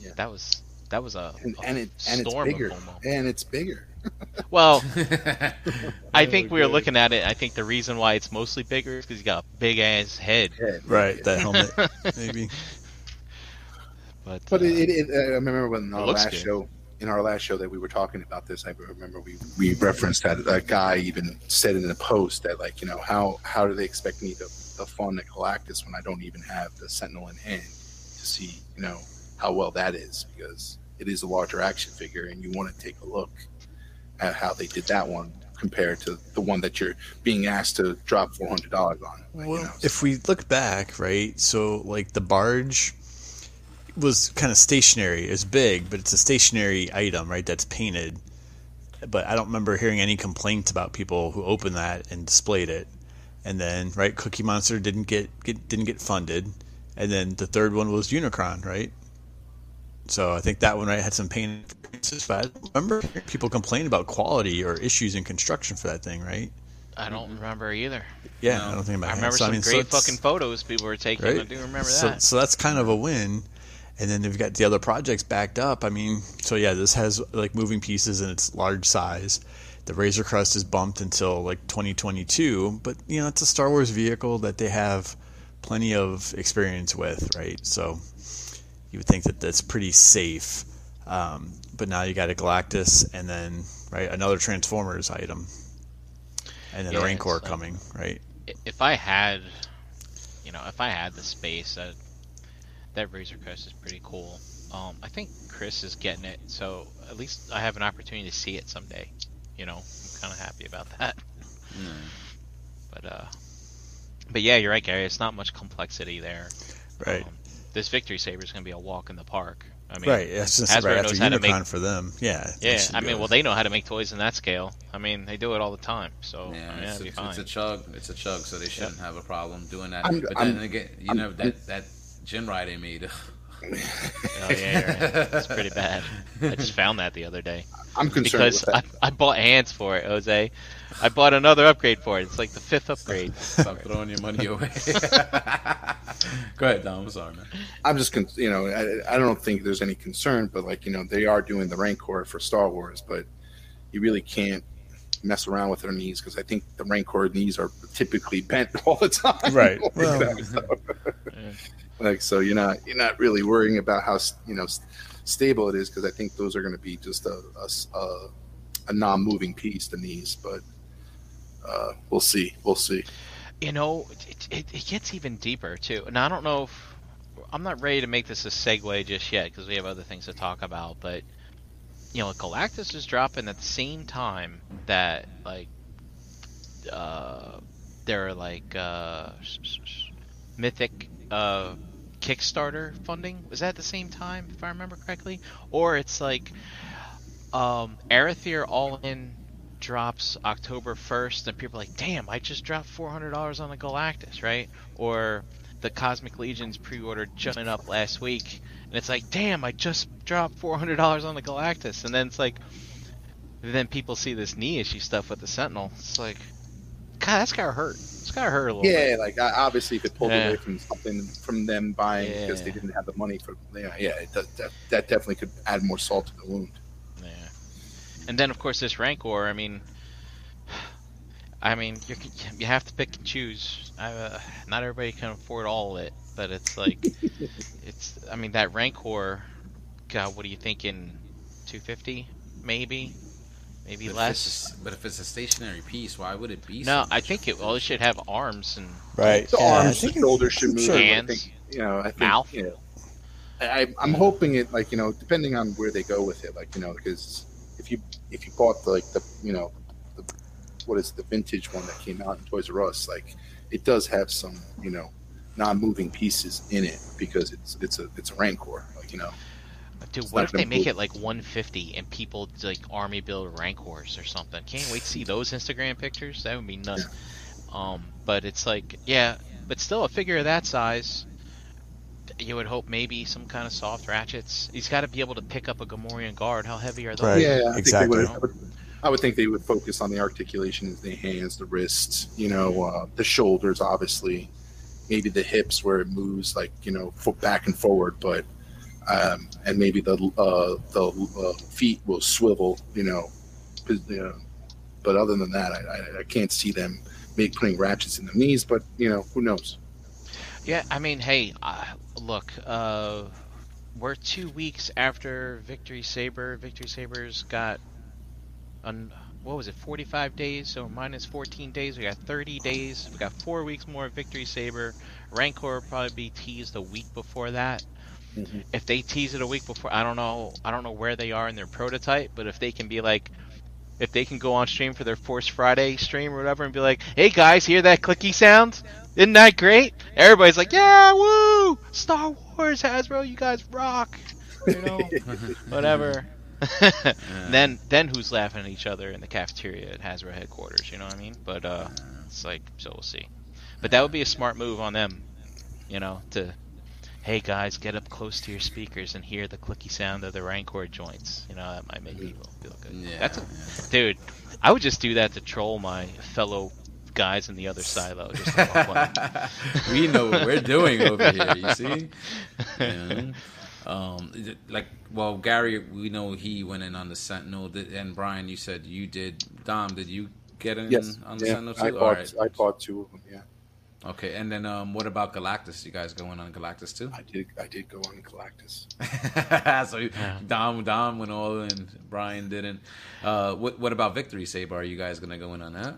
Yeah. That was that was a, and, a and it and it's bigger and it's bigger. Well, I think we were looking at it. I think the reason why it's mostly bigger is because he's got a big ass head. Yeah. Right, that helmet, maybe. But, But uh, it, it, it, I remember when our last good. show, in our last show that we were talking about this, I remember we, we referenced that a guy even said in a post that like you know how how do they expect me to, to fund a Galactus when I don't even have the Sentinel in hand to see you know how well that is because it is a larger action figure and you want to take a look at how they did that one compared to the one that you're being asked to drop four hundred dollars on. Like, you Well, know, if we look back, right? So, like the barge was kind of stationary. It's big, but it's a stationary item, right? That's painted. But I don't remember hearing any complaints about people who opened that and displayed it. And then, right, Cookie Monster didn't get, get didn't get funded. And then the third one was Unicron, right? So I think that one right had some pain. But I don't remember people complain about quality or issues in construction for that thing, right? I don't remember either. Yeah, No. I don't think about I remember So, some mean, great it's- fucking photos people were taking. I do remember so, that. So that's kind of a win. And then they've got the other projects backed up. I mean, so yeah, this has like moving pieces and its large size. The Razor Crest is bumped until like 2022, but you know it's a Star Wars vehicle that they have plenty of experience with, right? So you would think that that's pretty safe. Um, but now you got a Galactus, and then right another Transformers item, and then Yeah, a Rancor like- coming, right? If I had, you know, if I had the space, that that Razor Crest is pretty cool. Um, I think Chris is getting it, so at least I have an opportunity to see it someday. You know, I'm kind of happy about that. But uh, but yeah, you're right, Gary. It's not much complexity there. Right. Um, this victory saber is going to be a walk in the park. I mean, right. That's just Hasbro right knows after how to Unicron make- for them. Yeah. Yeah, I mean, a- well, they know how to make toys in that scale. I mean, they do it all the time, so Yeah, I mean, it's, that'd be a, fine. it's a chug. It's a chug, so they shouldn't have a problem doing that. I'm- but I'm- then again, you I'm- know that that Ginrai they made. Oh yeah, you're right. it's pretty bad. I just found that the other day I'm concerned because with I, that. I bought hands for it, Jose. I bought another upgrade for it. It's like the fifth upgrade. Stop throwing your money away. Go ahead, Dom. I'm sorry, man. I'm just, con- you know, I, I don't think there's any concern, but like, you know, they are doing the Rancor for Star Wars, but you really can't mess around with their knees because I think the Rancor knees are typically bent all the time. Right. Like, Well- that, so- Yeah. Like, so you're not you're not really worrying about how you know stable it is because I think those are going to be just a a a non-moving piece, the knees, but uh, we'll see, we'll see. You know, it, it, it gets even deeper too. And I don't know if I'm not ready to make this a segue just yet because we have other things to talk about. But you know, Galactus is dropping at the same time that like uh, there are like uh, Mythic uh, Kickstarter funding. Was that at the same time, if I remember correctly? Or it's like um, Arethyr All In drops October 1st, and people are like, damn, I just dropped $400 on the Galactus, right? Or the Cosmic Legion's pre order just went up last week, and it's like, damn, I just dropped $400 on the Galactus. And then it's like, then people see this knee issue stuff with the Sentinel. It's like, God, that's gotta hurt. It's gotta hurt a little Yeah, bit. like obviously, if it pulled Yeah. away from something from them buying because they didn't have the money for, yeah, yeah, does, that that definitely could add more salt to the wound. Yeah. And then, of course, this Rancor. I mean, I mean, you you have to pick and choose. Uh, not everybody can afford all of it, but it's like, it's. I mean, that Rancor. God, what are you thinking? Two fifty, maybe, maybe But less. it's a- but if it's a stationary piece, why would it be? No, I think it. Well, it should have arms and Right. The yeah, I arms, the think it- shoulders should move. sure. I Hands. think, you know, I think, Mouth. You know, I, I'm hoping it, like you know, depending on where they go with it, like you know, because if you if you bought the, like the you know, the, what is the vintage one that came out in Toys R Us, like it does have some you know non-moving pieces in it because it's it's a it's a Rancor, like you know. Dude, It's what if they make it like 150 and people like army build Rancors or something? Can't wait to see those Instagram pictures. That would be nuts. Um, but it's like, yeah, but still a figure of that size. You would hope maybe some kind of soft ratchets. He's got to be able to pick up a Gamorrean guard. How heavy are those? Right. yeah, I exactly. Think they would, I, would, I would think they would focus on the articulation of the hands, the wrists, you know, uh, the shoulders, obviously, maybe the hips where it moves like you know fo- back and forward, but um, and maybe the uh, the uh, feet will swivel, you know, but other than that, I, I, I can't see them make putting ratchets in the knees. But you know, who knows? Yeah, I mean, hey, uh, look, uh, we're two weeks after Victory Saber. Victory Saber's got, un- what was it, 45 days? So minus 14 days. We got 30 days. We got four weeks more of Victory Saber. Rancor will probably be teased a week before that. Mhm. If they tease it a week before, I don't know. I don't know where they are in their prototype, but if they can be like, if they can go on stream for their Force Friday stream or whatever and be like, "Hey guys, hear that clicky sound? Isn't that great?" Everybody's like, "Yeah, woo! Star Wars, Hasbro, you guys rock!" You know, whatever. then, then who's laughing at each other in the cafeteria at Hasbro headquarters? You know what I mean? But uh, it's like, so we'll see. But that would be a smart move on them, you know, to hey guys, get up close to your speakers and hear the clicky sound of the Rancor joints. You know, that might make people feel good. Yeah, That's a, dude. I would just do that to troll my fellow guys in the other silo. Just to have fun. we know what we're doing over here. You see, Yeah. um, like well, Gary, we know he went in on the Sentinel, and Brian, you said you did. Dom, did you get in Yes, on the yeah, Sentinel too? I All bought right. I bought two of them. Yeah, Okay, and then um, what about Galactus? You guys going on Galactus too? I did I did go on Galactus. so Dom, Dom went all in. Brian didn't. Uh, what What about Victory Saber? Are you guys gonna go in on that?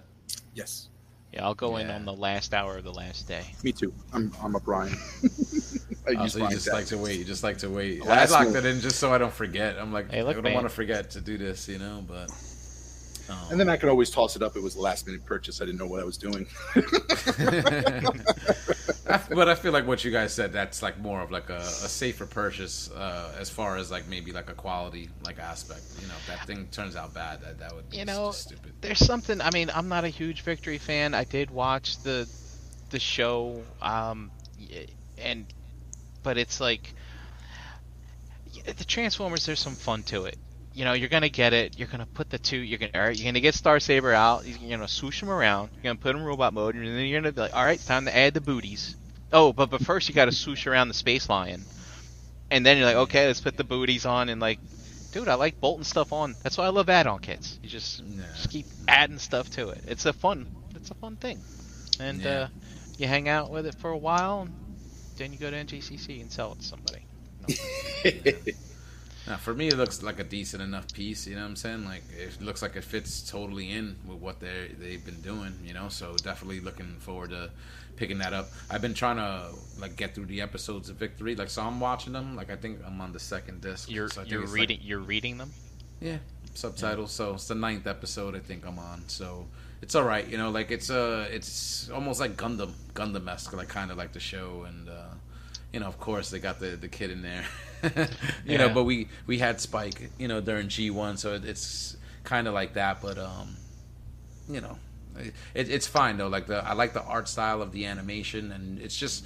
Yes, Yeah, I'll go in on the last hour of the last day. me too. I'm I'm a Brian. I Oh, so you fine just like to wait. You just like to wait. I Last locked move. it in just so I don't forget. I'm like, Hey, look, I don't want to forget to do this, you know. But And then I could always toss it up. It was a last minute purchase. I didn't know what I was doing. But I feel like what you guys said that's like more of like a, a safer purchase uh, as far as like maybe like a quality like aspect. You know, if that thing turns out bad, that that would be You just know, stupid. There's something. I mean, I'm not a huge Victory fan. I did watch the the show, um, and but it's like the Transformers. There's some fun to it. You know, you're gonna get it. You're gonna put the two. You're gonna all right. You're gonna get Star Saber out. You're gonna swoosh him around. You're gonna put him in robot mode, and then you're gonna be like, all right, it's time to add the booties. Oh, but but first you got to swoosh around the Space Lion, and then you're like, okay, let's put the booties on, and like, dude, I like bolting stuff on. That's why I love add-on kits. You just Yeah. just keep adding stuff to it. It's a fun, it's a fun thing, and Yeah. uh, you hang out with it for a while, and then you go to NGCC and sell it to somebody. Now, for me, it looks like a decent enough piece. You know what I'm saying? Like it looks like it fits totally in with what they they've been doing. You know, so definitely looking forward to picking that up. I've been trying to like get through the episodes of Victory. Like, so I'm watching them. Like, I think I'm on the second disc. You're so you're it's, like, reading you're reading them. Yeah, subtitles. So it's the ninth episode I think I'm on. So it's all right. You know, like it's uh it's almost like Gundam, Gundam esque, like kind of like the show, and uh, you know, of course, they got the the kid in there. you know, but we we had Spike, you know, during G one, so it, it's kind of like that. But um, you know, it, it's fine though. Like the I like the art style of the animation, and it's just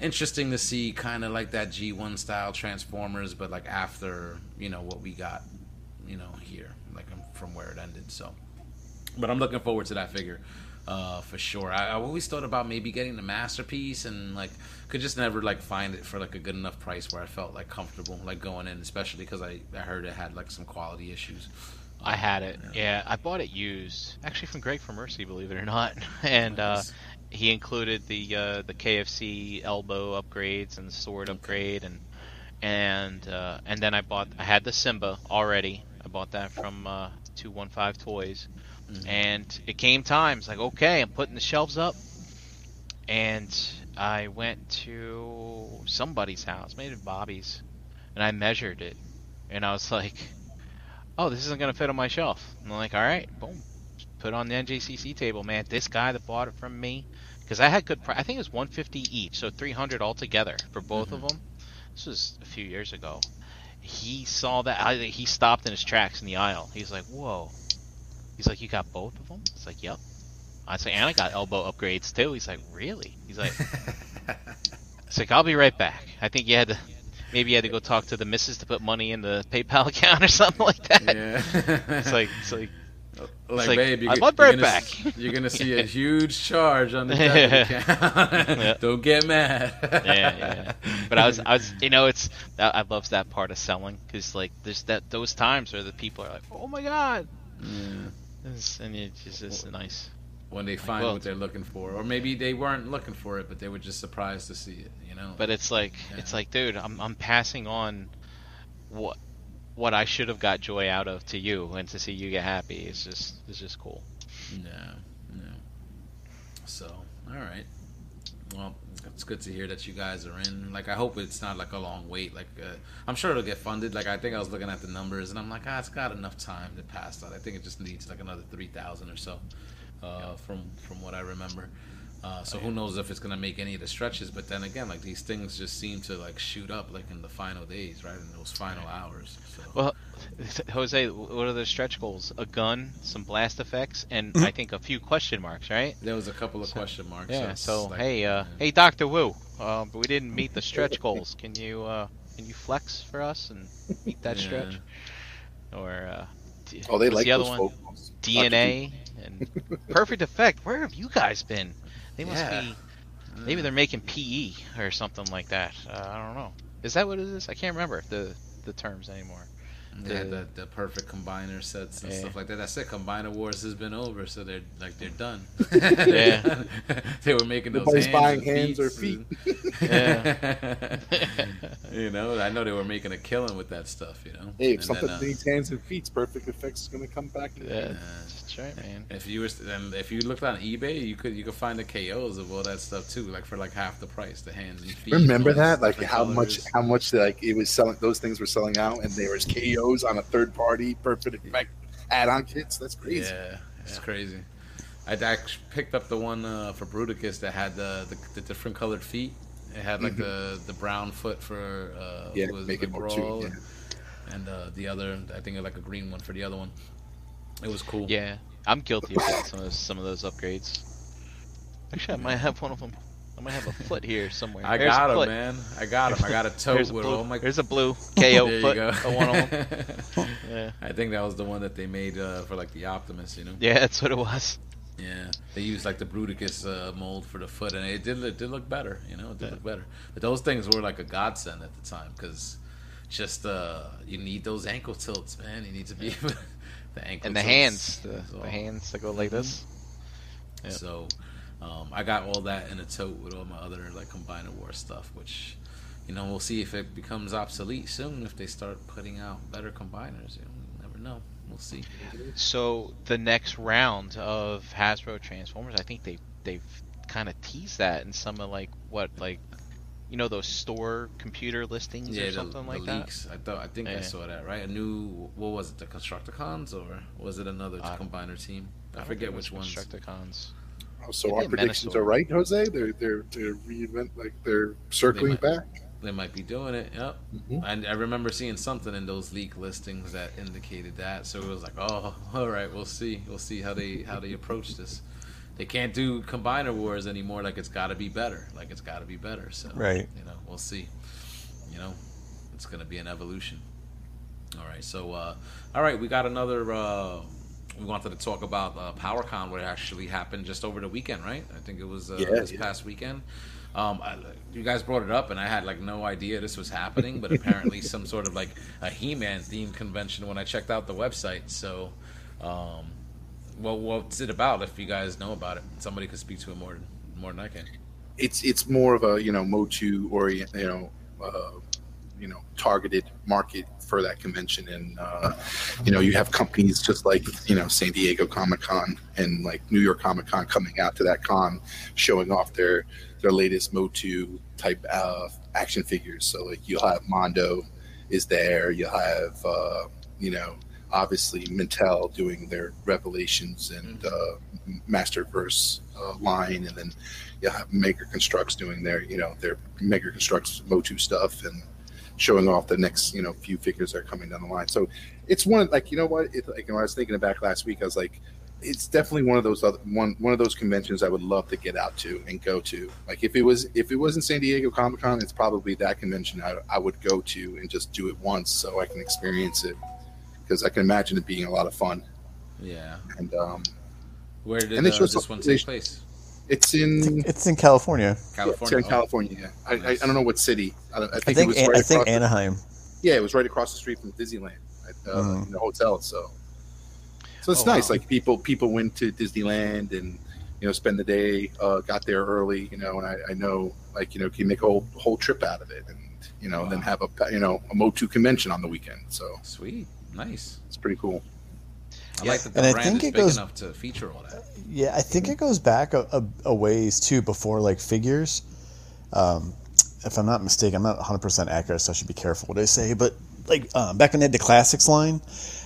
interesting to see kind of like that G1 style Transformers, but like after you know what we got, you know here, like um, from where it ended. So, but I'm looking forward to that figure uh, for sure. I, I always thought about maybe getting the masterpiece, and like could just never like find it for like a good enough price where I felt like comfortable like going in, especially because I I heard it had like some quality issues. I had it. Yeah, I bought it used, actually from Greg for Mercy, believe it or not. And uh, he included the uh, the KFC elbow upgrades and the sword upgrade, and and uh, and then I bought I had the Simba already. I bought that from uh, two one five toys, Mm-hmm. and it came time. It's like okay, I'm putting the shelves up, and I went to somebody's house, maybe Bobby's, and I measured it, and I was like oh, this isn't gonna fit on my shelf. And I'm like, all right, boom, Just put it on the NJCC table, man. This guy that bought it from me, because I had good price. I think it was 150 each, so 300 altogether for both mm-hmm. of them. This was a few years ago. He saw that. I, he stopped in his tracks in the aisle. He's like, whoa. He's like, you got both of them? It's like, yep. I say, and I got elbow upgrades too. He's like, really? He's like, it's like, I'll be right back. I think you had to. Maybe you had to go talk to the missus to put money in the PayPal account or something like that. yeah, It's like it's like like, like, babe, I'll get- be right gonna, back. You're gonna see a huge charge on the debit account. Yeah. Don't get mad. yeah, yeah, yeah. But I was I was you know it's I I love that part of selling because like there's that those times where the people are like oh my god It's- and it's just it's nice. when they find well- what they're looking for, or maybe they weren't looking for it, but they were just surprised to see it. You know. But it's like it's like dude I'm I'm passing on what what I should have got joy out of to you and to see you get happy. is just is just cool. No, no. So, all right. Well, it's good to hear that you guys are in. Like, I hope it's not like a long wait. Like, uh, I'm sure it'll get funded. Like, I think I was looking at the numbers, and I'm like, ah, it's got enough time to pass that. I think it just needs like another three thousand or so, uh, from from what I remember. Uh, so who knows if it's gonna make any of the stretches? But then again, like these things just seem to like shoot up like in the final days, right? In those final hours. So. Well, Jose, what are the stretch goals? A gun, some blast effects, and Mm-hmm. I think a few question marks, right? there was a couple of question marks. Yeah. it's So like- hey, uh, hey, Doctor Wu, uh, we didn't meet the stretch goals. Can you uh, can you flex for us and meet that Yeah. stretch? Or uh, Oh, they like the other those one? vocals. DNA and Perfect Effect. Where have you guys been? They must Yeah. be. Maybe they're making PE or something like that. Uh, I don't know. Is that what it is? I can't remember the the terms anymore. They had the, the perfect combiner sets and Yeah. stuff like that. That's it. Combiner wars has been over, so they're like they're done. Yeah. they were making those hands buying and hands or feets Yeah. you know, I know they were making a killing with that stuff. You know. Hey, if And something then, uh, needs hands and feet, Perfect Effects is going to come back. Yeah, that's right, man. If you was and if you looked on eBay, you could you could find the KOs of all that stuff too, like for like half the price, the hands and feet. Remember all that? Like different how much how much like it was selling those things were selling out and there was KOs on a third party perfect effect add on kits. That's crazy. Yeah, it's crazy. I actually picked up the one uh, for Bruticus that had the, the the different colored feet. It had like the the brown foot for uh, Mm-hmm. Yeah, was make it more McGraw, too. Yeah. and uh, the other I think like a green one for the other one. It was cool. Yeah, I'm guilty of some of those, some of those upgrades. Actually, I might have one of them. I might have a foot here somewhere. I There's got him, man. I got him. I got a tote There's a with blue. all my. There's a blue KO there you go. one. Yeah. I think that was the one that they made uh, for like the Optimus, you know. Yeah, that's what it was. Yeah, they used like the Bruticus uh, mold for the foot, and it did it did look better. You know, it did Yeah. look better. But those things were like a godsend at the time because just uh, you need those ankle tilts, man. You need to be the ankle And the tilts hands, the, the hands that go like this. Yep. So um, I got all that in a tote with all my other like combiner war stuff, which you know we'll see if it becomes obsolete soon if they start putting out better combiners. You know, you never know. We'll see. So the next round of Hasbro Transformers, I think they they've kind of teased that in some of like what like you know those store computer listings Yeah, or something the like that. leaks. I thought I think I saw that right. A new what was it? The Constructicons or was it another Uh, combiner team? I, don't forget which ones. Constructicons. So our predictions are right, Jose. They're they're they're reinvent like they're circling might. back. They might be doing it. Yep. Mhm. And I remember seeing something in those leak listings that indicated that. So it was like, oh, all right, we'll see. We'll see how they how they approach this. They can't do combiner wars anymore. Like it's got to be better. Like it's got to be better. So Right. You know, we'll see. You know, it's gonna be an evolution. All right. So, uh, all right, we got another. Uh, we wanted to talk about uh, PowerCon, what actually happened just over the weekend, right? I think it was uh, Yeah, this yeah. past weekend. Um, I, you guys brought it up, and I had like no idea this was happening, but apparently some sort of like a He-Man themed convention when I checked out the website. So, um, well, what's it about? If you guys know about it, somebody could speak to it more more than I can. It's it's more of a you know Motu orient you know uh, you know targeted market for that convention, and uh, you know you have companies just like you know San Diego Comic Con and like New York Comic Con coming out to that con, showing off their their latest Motu type uh, action figures. So like you'll have Mondo is there, you'll have uh, you know obviously Mattel doing their Revelations and uh, Masterverse uh, line, and then you'll have Maker Constructs doing their you know their Maker Constructs Motu stuff. And showing off the next you know few figures that are coming down the line. So it's one like you know what it, like when I was thinking back last week, I was like, it's definitely one of those other one one of those conventions I would love to get out to and go to. Like if it was if it was in San Diego Comic Con, it's probably that convention I, I would go to and just do it once so I can experience it because I can imagine it being a lot of fun. Yeah. And um, Where did And uh, this one take place? It's in It's in California. California. It's in California. Yeah, I, I, I don't know what city. I, I think, I think it was An- right I think across the- Anaheim. Yeah, it was right across the street from Disneyland, at, uh, in the hotel. So, so it's Oh, nice. wow. Like people, people went to Disneyland and you know spend the day, uh, got there early. You know, and I, I know like you know can make a whole whole trip out of it, and you know, and then have a you know a Motu convention on the weekend. So Sweet. Nice. it's pretty cool. I Yeah. like that the And I think is it big goes- enough to feature all that. Yeah, I think it goes back a, a, a ways too before like figures. Um, if I'm not mistaken, I'm not 100% accurate, so I should be careful what I say. But like um, back when they had the classics line,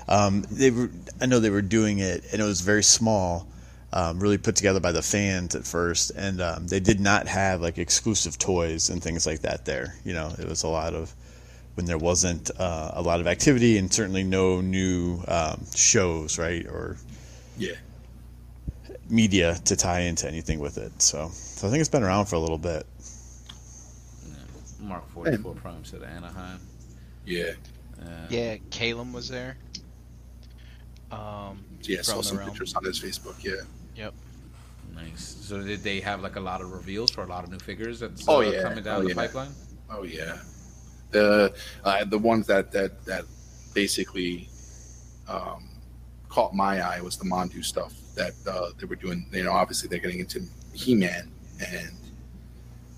um, they were I know they were doing it, and it was very small, um, really put together by the fans at first, and um, they did not have like exclusive toys and things like that there. You know, it was a lot of when there wasn't uh, a lot of activity and certainly no new um, shows, right, or Yeah, media to tie into anything with it. So, so I think it's been around for a little bit. Mark 44 Prime said Anaheim. yeah, Uh, Yeah, Calum was there. Um, yeah. I saw some around. pictures on his Facebook. Yeah. Yep. Nice. So did they have like a lot of reveals for a lot of new figures that's Oh, uh, yeah. coming down Oh, the yeah. pipeline? Oh yeah, the uh, the ones that that that basically um, caught my eye was the Mondo stuff that uh, they were doing. You know, obviously they're getting into He-Man, and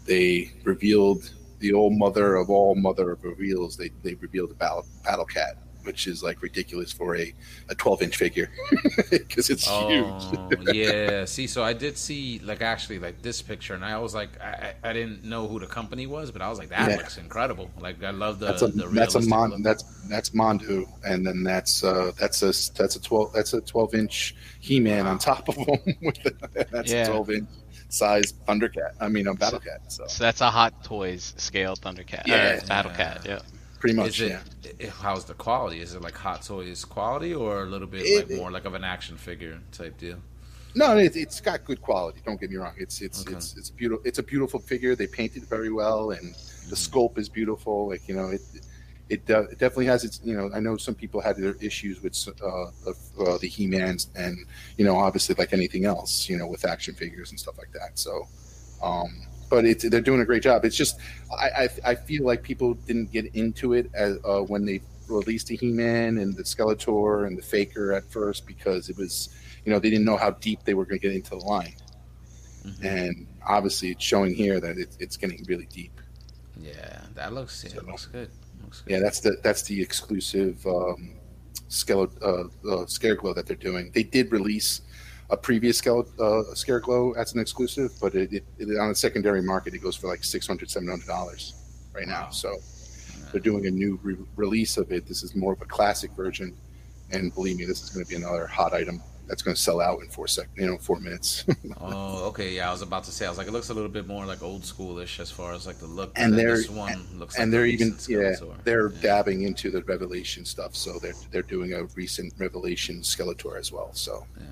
they revealed the old mother of all mother of reveals. They they revealed the Battle, Battle Cat, which is like ridiculous for a, a 12 inch figure because it's Oh huge. yeah. See, so I did see like actually like this picture, and I was like, I, I I didn't know who the company was, but I was like, that Yeah. looks incredible. Like I love the that's a the that's a mon look. that's that's Mondo, and then that's uh that's a that's a 12 that's a 12 inch He Man on top of him. with the, that's Yeah. a 12 inch size Thundercat. I mean a Battle Cat. So So that's a Hot Toys scale Thundercat. Yeah. uh, Battle Cat. Yeah. Pretty much, Is it, yeah. how's the quality? Is it like Hot Toys quality, or a little bit It- like more like of an action figure type deal? No, it, it's got good quality. Don't get me wrong. It's it's Okay. it's it's beautiful. It's a beautiful figure. They painted it very well, and the sculpt is beautiful. Like you know, it it, uh, it definitely has its. You know, I know some people had their issues with uh, uh, the He Mans, and you know, obviously like anything else, you know, with action figures and stuff like that. So, um, but it's they're doing a great job. It's just I I, I feel like people didn't get into it as uh, when they released the He Man and the Skeletor and the Faker at first because it was you know they didn't know how deep they were going to get into the line Mhm. and obviously it's showing here that it, it's getting really deep Yeah, that looks yeah, So- looks good. Looks good. yeah that's the that's the exclusive um skele- uh, uh, scareglow that they're doing they did release a previous uh, scareglow as an exclusive but it, it, it on the secondary market it goes for like $600, 700 dollars right now Wow. so they're doing a new re- release of it this is more of a classic version and believe me this is going to be another hot item that's going to sell out in four sec you know four minutes Oh, okay. Yeah, I was about to say. I was like, it looks a little bit more like old schoolish as far as like the look. And they're- this one looks and like they're even yeah Skeletor. they're Yeah. dabbing into the revelation stuff so they're they're doing a recent revelation skeletor as well so Yeah.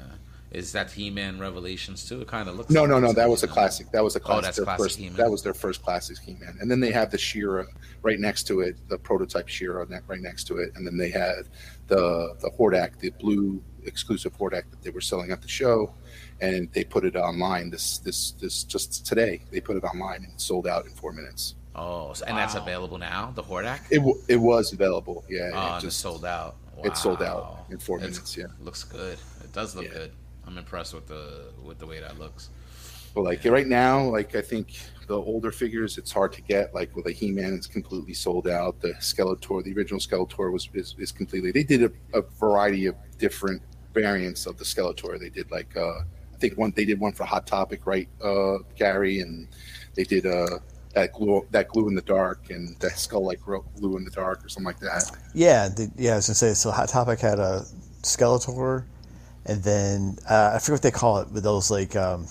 Is that He-Man Revelations too? It kind of looks. no like no no that was a classic that was a oh, classic, Oh, that's their classic first, He-Man. that was their first classic he-man and then they have the She-Ra right next to it the prototype She-Ra right next to it and then they had the the hordak the blue exclusive hordak that they were selling at the show and they put it online this this this just today they put it online and it sold out in four minutes Oh, so, and that's available now. The Hordak. it, w- it was available yeah Oh, it and it's sold out. Wow. it sold out in four It's- minutes yeah Looks good. It does look Yeah. good. I'm impressed with the with the way that looks. But like right now, like I think the older figures, it's hard to get. Like with a He-Man, it's completely sold out. The Skeletor, the original Skeletor, was is, is completely. They did a, a variety of different variants of the Skeletor. They did like uh, I think one they did one for Hot Topic, right, uh, Gary, and they did uh, that glue that glue in the dark and that skull like glue in the dark or something like that. Yeah, the, yeah. I was gonna say. So Hot Topic had a Skeletor, and then uh, I forget what they call it, but those like um,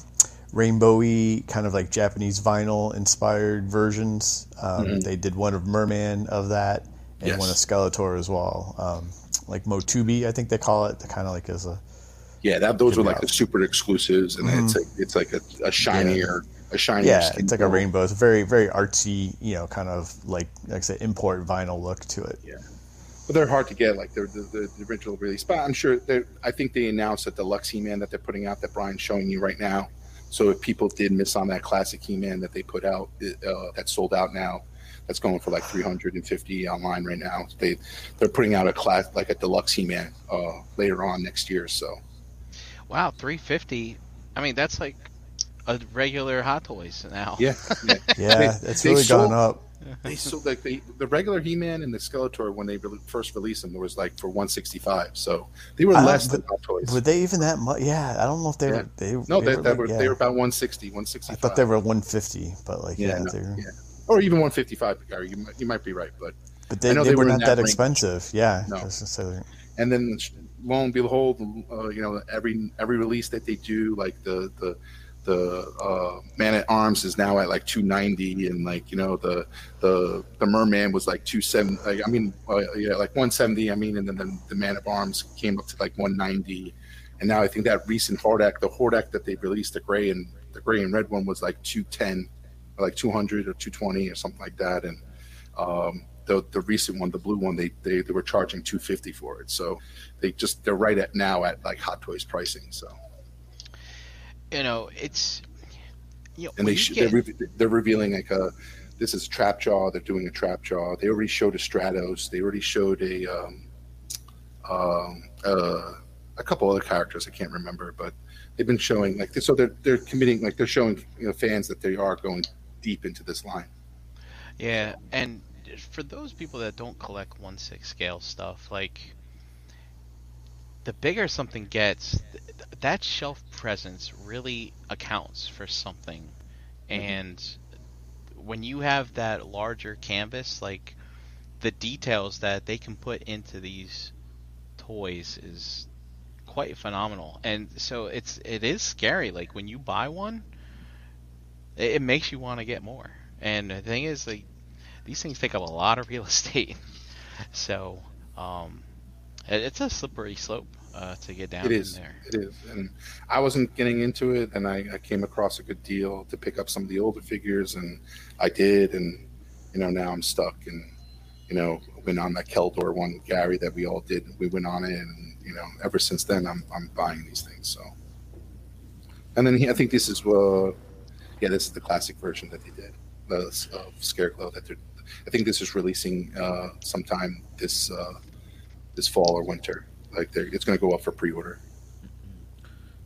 rainbowy kind of like Japanese vinyl inspired versions. Um, Mhm. They did one of Merman of that, and Yes. one of Skeletor as well. Um, like Motubi, I think they call it. Kind of like as a Yeah, that those were like job. the super exclusives, and it's like it's like a, a shinier, a shinier. yeah, it's like a rainbow. It's a very very artsy, you know, kind of like like I said, import vinyl look to it. But they're hard to get. Like they're the, the, the original release, but I'm sure they're. I think they announced that the Lux He-Man that they're putting out that Brian's showing you right now. So if people did miss on that classic He-Man that they put out, uh, that's sold out now. That's going for like 350 online right now. They they're putting out a class like a deluxe He-Man uh, later on next year. So Wow, 350. I mean, that's like a regular Hot Toys now. yeah, yeah. Yeah, They- it's they really sold- gone up. They sold like they, the regular He-Man and the Skeletor when they re- first released them, there was like for 165. So they were less than Hot Toys. Were they even that much? Yeah, I don't know if they Yeah. were. They, no, they they, were, like- were yeah. they were about 160, I thought they were 150, but like yeah, Yeah, no, were, yeah. or even 155. Gary, you might, you might be right, but but they, know they, were, not that that, expensive. Yeah, No. and then lo and behold, uh, you know, every every release that they do, like the the the uh, Man at Arms is now at like 290, and like you know the the the Merman was like 270. Like, I mean, uh, yeah, like 170. I mean, and then the, the Man at Arms came up to like 190, and now I think that recent Hordak, the Hordak that they released, the gray and the gray and red one was like 210, or like 200 or 220 or something like that, and um, the the recent one, the blue one, they, they they were charging 250 for it. So they just they're right at now at like Hot Toys pricing. So You know, it's. You know, and they sh- get... they're, re- they're revealing like a this is trap jaw. They're doing a trap jaw. They already showed a Stratos. They already showed a um, um, uh, a couple other characters I can't remember, but they've been showing like so they're they're committing like they're showing you know fans that they are going deep into this line. Yeah, and for those people that don't collect one six scale stuff, like the bigger something gets, th- that shelf presence really accounts for something. Mm-hmm. And when you have that larger canvas, like the details that they can put into these toys is quite phenomenal. And so it's it is scary. Like when you buy one, it, it makes you want to get more. And the thing is, like these things take up a lot of real estate. so um, it's a slippery slope uh, to get down It is. in there. It is. And I wasn't getting into it, and I, I came across a good deal to pick up some of the older figures, and I did, and you know now I'm stuck, and you know went on that Keldor one, Gary, that we all did. We went on it, and you know ever since then I'm I'm buying these things. So, and then he, I think this is uh, yeah, this is the classic version that they did the of Scareglow that they're. I think this is releasing uh, sometime this uh, this fall or winter. Like they're, it's going to go up for pre-order.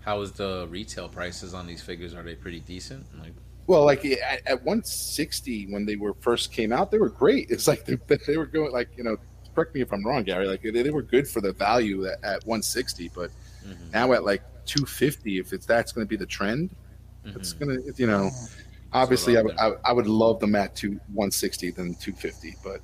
How is the retail prices on these figures? Are they pretty decent? Like, Well, like at, at 160 when they were first came out, they were great. It's like they, they were going like you know. Correct me if I'm wrong, Gary. Like they, they were good for the value at, at 160, but mhm, now at like 250, if it's that's going to be the trend, it's mhm. going to you know. Obviously, I would I, I would love them at two 160 than 250, but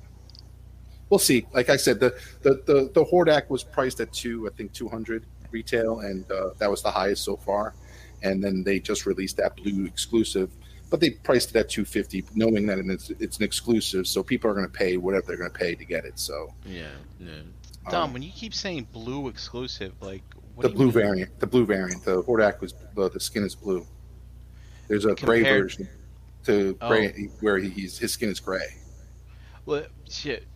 we'll see. Like I said, the the the, the Hordak was priced at two, I think 200 retail, and uh, that was the highest so far. And then they just released that blue exclusive, but they priced it at 250, knowing that it's it's an exclusive, so people are going to pay whatever they're going to pay to get it. So yeah, yeah. Dom, um, when you keep saying blue exclusive, like what the do you blue mean? variant, the blue variant, the Hordak was the, the skin is blue. There's a gray version to gray where he's his skin is gray. Well, shit.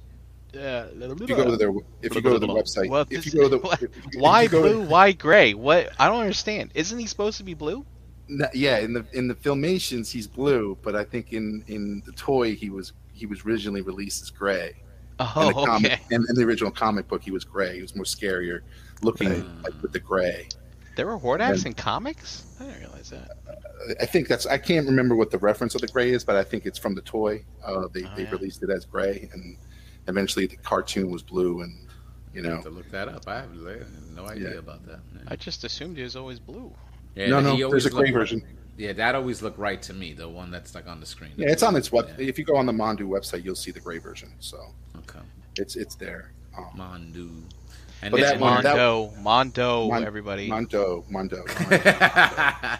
Uh, If you go to their if you go to the website, Well, if you go to the if you- if why to- blue? Why gray? What? I don't understand. Isn't he supposed to be blue? No, yeah, in the in the filmations he's blue, but I think in in the toy he was he was originally released as gray. in Oh, the comic, okay. in, in the original comic book, he was gray. He was more scarier looking, Right. like with the gray. There were Hordaks Then- in comics. I didn't realize that. I think that's I can't remember what the reference of the gray is, but I think it's from the toy. Uh, they Oh, they yeah. released it as gray, and eventually the cartoon was blue, and you I know, have to look that up. I have no idea Yeah. about that. Yeah. I just assumed he was always blue. Yeah, no, no, there's a gray looked- version. Yeah, that always looked right to me. The one that's like on the screen. Yeah, it's on its web. Yeah. If you go on the Mondu website, you'll see the gray version. So Okay, it's it's there. Um, Mondu. And But It's that one- that- Mondo, Mondo, Mon- everybody. Mondo, Mondo. I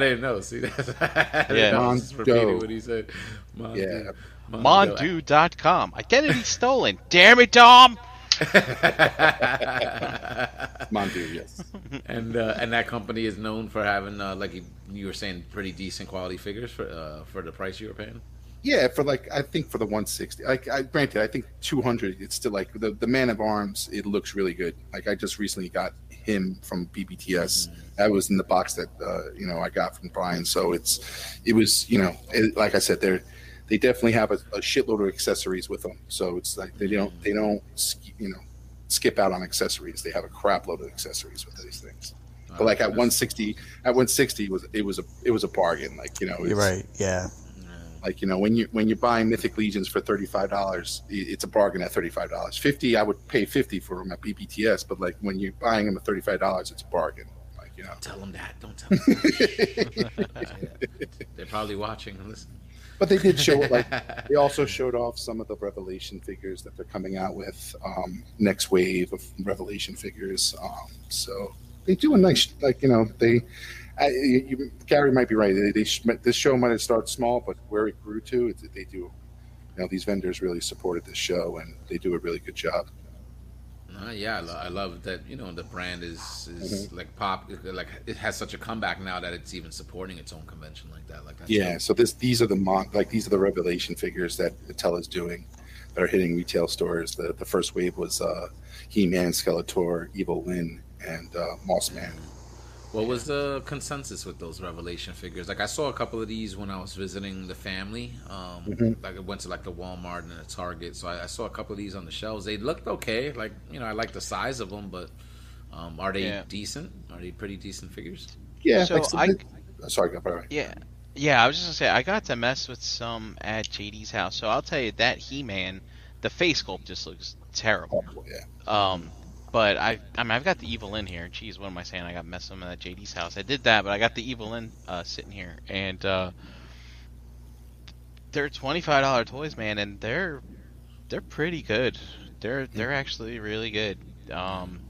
didn't know. See that? I didn't Yeah. know. I was just repeating what he said. Mondo. Yeah. Mondo. Mondu.com. Identity stolen. Damn it, Dom! Mondu, yes. and uh, and that company is known for having uh, like you, you were saying pretty decent quality figures for uh, for the price you were paying. Yeah, for like I think for the 160. Like I granted, I think 200. It's still like the the Man of Arms. It looks really good. Like I just recently got him from BBTS. That was in the box that uh, you know I got from Brian. So it's it was you know it, like I said they're they definitely have a, a shitload of accessories with them. So it's like they don't mm. they don't you know skip out on accessories. They have a crap load of accessories with these things. But oh, like at 160, at 160 was it was a it was a bargain. Like you know You're right. Yeah. like you know, when you when you're buying Mythic Legions for thirty five dollars, it's a bargain at thirty five dollars. Fifty, I would pay fifty for them at BBTS, but like when you're buying them at thirty five dollars, it's a bargain. Like you know, Tell them that. Don't tell them. That. They're probably watching and listening. But they did show like they also showed off some of the Revelation figures that they're coming out with. Um, next wave of Revelation figures. Um, so they do a nice like you know they. I, you, Gary might be right. They, they sh- this show might have started small, but where it grew to, it, they do. You know, these vendors really supported this show, and they do a really good job. Uh, yeah, I, lo- I love that. You know, the brand is is Mm-hmm. like pop. Like it has such a comeback now that it's even supporting its own convention like that. Like that's Yeah, so this these are the mon- like these are the revelation figures that Mattel is doing that are hitting retail stores. The the first wave was uh, He Man, Skeletor, Evil Lyn, and uh, Moss Man. What was the consensus with those Revelation figures? Like I saw a couple of these when I was visiting the family. Um, Mhm. Like I went to like the Walmart and the Target, so I, I saw a couple of these on the shelves. They looked okay. Like you know, I like the size of them, but um, are they Yeah. decent? Are they pretty decent figures? Yeah. So like some- I- oh, sorry, go by. Yeah. Yeah, I was just gonna say I got to mess with some at JD's house, so I'll tell you that He Man, the face sculpt just looks terrible. Horrible, yeah. Um, but I, I mean, I've got the Evil Lyn here. Jeez, what am I saying? I got messed with them at JD's house. I did that, but I got the Evil Lyn uh, sitting here, and uh, they're twenty five dollar toys, man, and they're they're pretty good. They're they're actually really good. Um,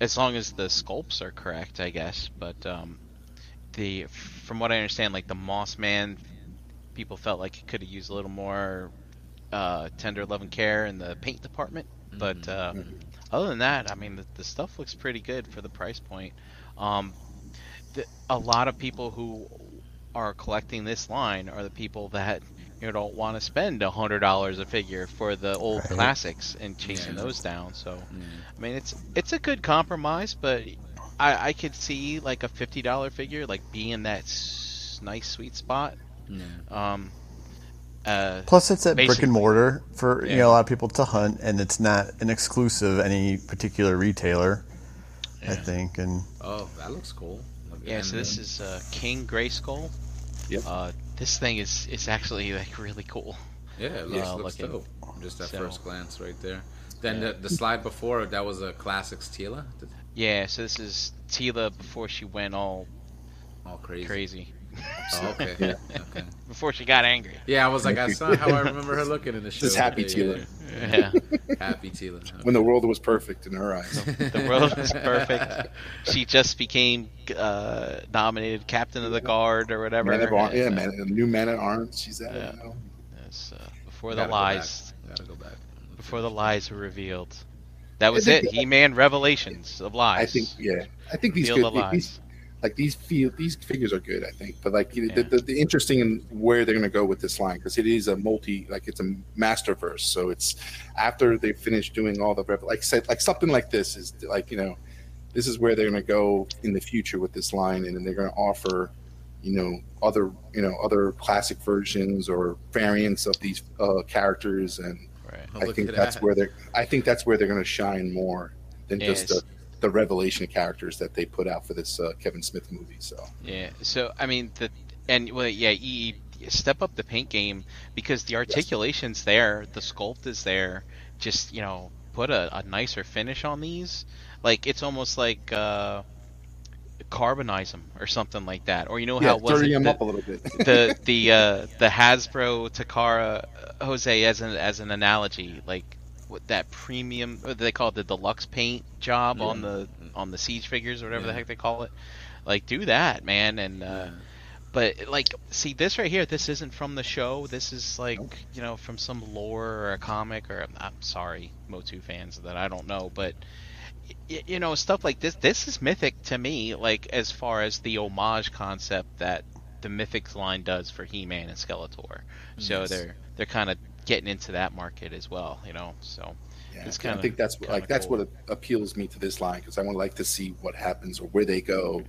as long as the sculpts are correct, I guess. But um, the from what I understand, like the Moss Man, people felt like it could have used a little more uh, tender love and care in the paint department. But uh, Mhm. Other than that, I mean, the, the stuff looks pretty good for the price point. Um, the, a lot of people who are collecting this line are the people that you know don't want to spend a hundred dollars a figure for the old Right. classics and chasing Yeah. those down. So Yeah. I mean, it's it's a good compromise, but I, I could see like a fifty dollar figure like being that s- nice sweet spot. Yeah. Um, uh, Plus, it's at brick and mortar for you know a lot of people to hunt, and it's not an exclusive any particular retailer. I think, and Oh, that looks cool. Yeah, so this is uh, King Grayskull. Yep. Uh, this thing is is actually like really cool. Yeah, it Yeah, looks, looks looking- dope. Just at so- first glance, right there. Then Yeah. the, the slide before that was a classics Teela, Yeah, so this is Teela before she went all all crazy. crazy. Oh, okay. Yeah. okay. Before she got angry. Yeah, I was like, that's not how I remember her looking in the show. Just happy Yeah, Teela. Yeah. yeah. Happy Teela. When the world was perfect in her eyes. the world was perfect. She just became uh, nominated captain of the guard or whatever. Man of Ar- yeah, uh, man, a new man at arms. She's at. Yeah. You know. Yes, uh, before the Gotta go lies. Gotta go back. before the lies were revealed. That was it. He-Man Revelations of lies. I think. Yeah, I think these Reveal good, the these lies. Like these feel these figures are good. I think, but like Yeah. the, the, the interesting in where they're going to go with this line because it is a multi like it's a masterverse. So it's after they finish doing all the like said, like something like this is like you know this is where they're going to go in the future with this line, and then they're going to offer you know other you know other classic versions or variants of these uh, characters and Right. I think that's that. where they're. I think that's where they're going to shine more than just Yes. The, revelation characters that they put out for this uh, Kevin Smith movie. So Yeah. So I mean the and well yeah, EE step up the paint game because the articulation's there, the sculpt is there. Just you know, put a, a nicer finish on these. Like it's almost like uh, carbonize them or something like that. Or you know yeah, how it was dirty it them the, up a little bit. the the uh, the Hasbro Takara Jose as an as an analogy, like that premium they call it the deluxe paint job Yeah. on the on the siege figures or whatever the heck they call it. Like do that, man, and uh, but like see this right here. This isn't from the show. This is like Nope. you know from some lore or a comic or I'm sorry, Motu fans that I don't know, but y- you know stuff like this. This is mythic to me. Like as far as the homage concept that the Mythics line does for He-Man and Skeletor. So Yes. they're they're kind of getting into that market as well. You know, so Yeah, It's kinda- think that's kinda like that's cool. what appeals me to this line because I want to like to see what happens or where they go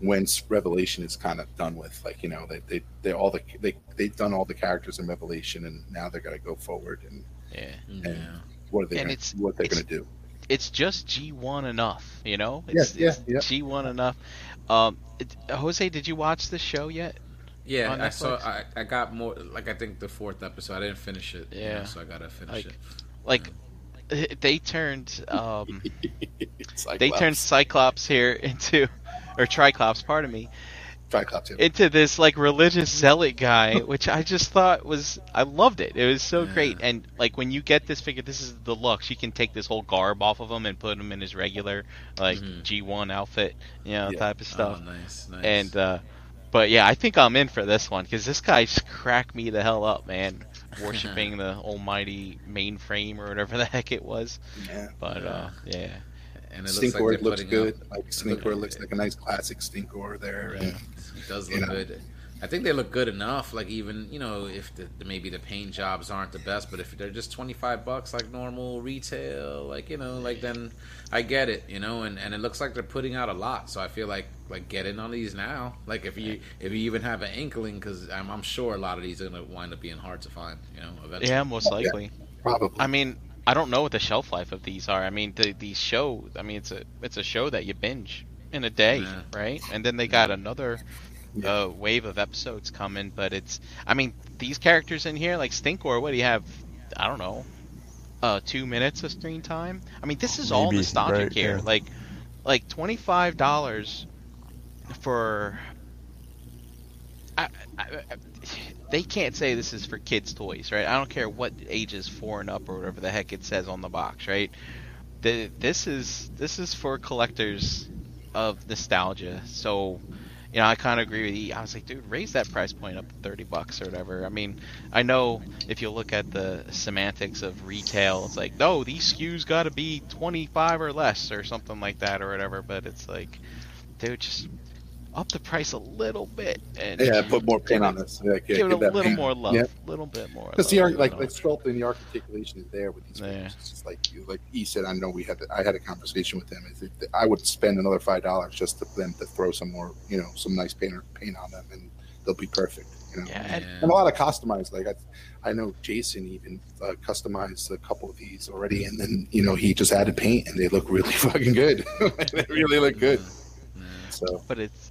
when Revelation is kind of done with. Like you know, they they they all the they they've done all the characters in Revelation and now they're gonna go forward and yeah. Yeah. what are they And gonna, it's- what they're it's- gonna do. it's just G1 enough, you know? Yeah, It's, yeah, it's yeah. G1 enough. Um, it, Jose, did you watch this show yet? Yeah, on I saw. I, I got more. Like I think the fourth episode. I didn't finish it. you know, Yeah. so I gotta finish Like, it. Like, they turned um, they turned Cyclops here into, or Triclops, pardon me, Triclops. yeah. into this like religious zealot guy, which I just thought was I loved it. It was so Yeah. great. And like when you get this figure, this is the look. You can take this whole garb off of him and put him in his regular like Mhm. G1 outfit, you know, Yeah. type of stuff. Oh, nice, nice. And uh, but yeah, I think I'm in for this one because this guy just cracked me the hell up, man. Worshipping the almighty mainframe or whatever the heck it was. yeah. But uh, yeah, and it looks Stinkor like looks good. out- Like Stinkor looks like a nice classic Stinkor there. Yeah, And it does You look know. good. I think they look good enough. Like even you know if the, maybe the paint jobs aren't the best, but if they're just twenty five bucks like normal retail, like you know, like then I get it, you know. And and it looks like they're putting out a lot, so I feel like like get in on these now. Like if you if you even have an inkling, because I'm, I'm sure a lot of these are gonna wind up being hard to find. You know, eventually. Yeah, most likely. Probably. I mean, I don't know what the shelf life of these are. I mean, the, these show. I mean, it's a it's a show that you binge in a day, Yeah. right? And then they got another uh, wave of episodes coming. But it's. I mean, these characters in here, like Stinkor. What do you have? I don't know. Uh, two minutes of screen time. I mean, this is all nostalgic right, here. yeah. Like, like twenty five dollars for. I, I, they can't say this is for kids' toys, right? I don't care what ages four and up or whatever the heck it says on the box, right? The, this is this is for collectors of nostalgia. So, you know, I kind of agree with you. I was like, dude, raise that price point up to thirty bucks or whatever. I mean, I know if you look at the semantics of retail, it's like, no, these SKUs got to be twenty five or less or something like that or whatever. But it's like, dude, just up the price a little bit and yeah, put more paint on this. Yeah, give it a little paint. more love, Yeah. a little bit more. Because the art, like like sculpting, the articulation is there with these Yeah. It's just like you, like he said. I know we had, I had a conversation with them. Is I would spend another five dollars just to them to throw some more, you know, some nice paint paint on them, and they'll be perfect. You know, yeah, Yeah. and- and a lot of customized. Like I, I know Jason even uh, customized a couple of these already, and then you know he just added paint, and they look really fucking good. they really look good. Yeah. So but it's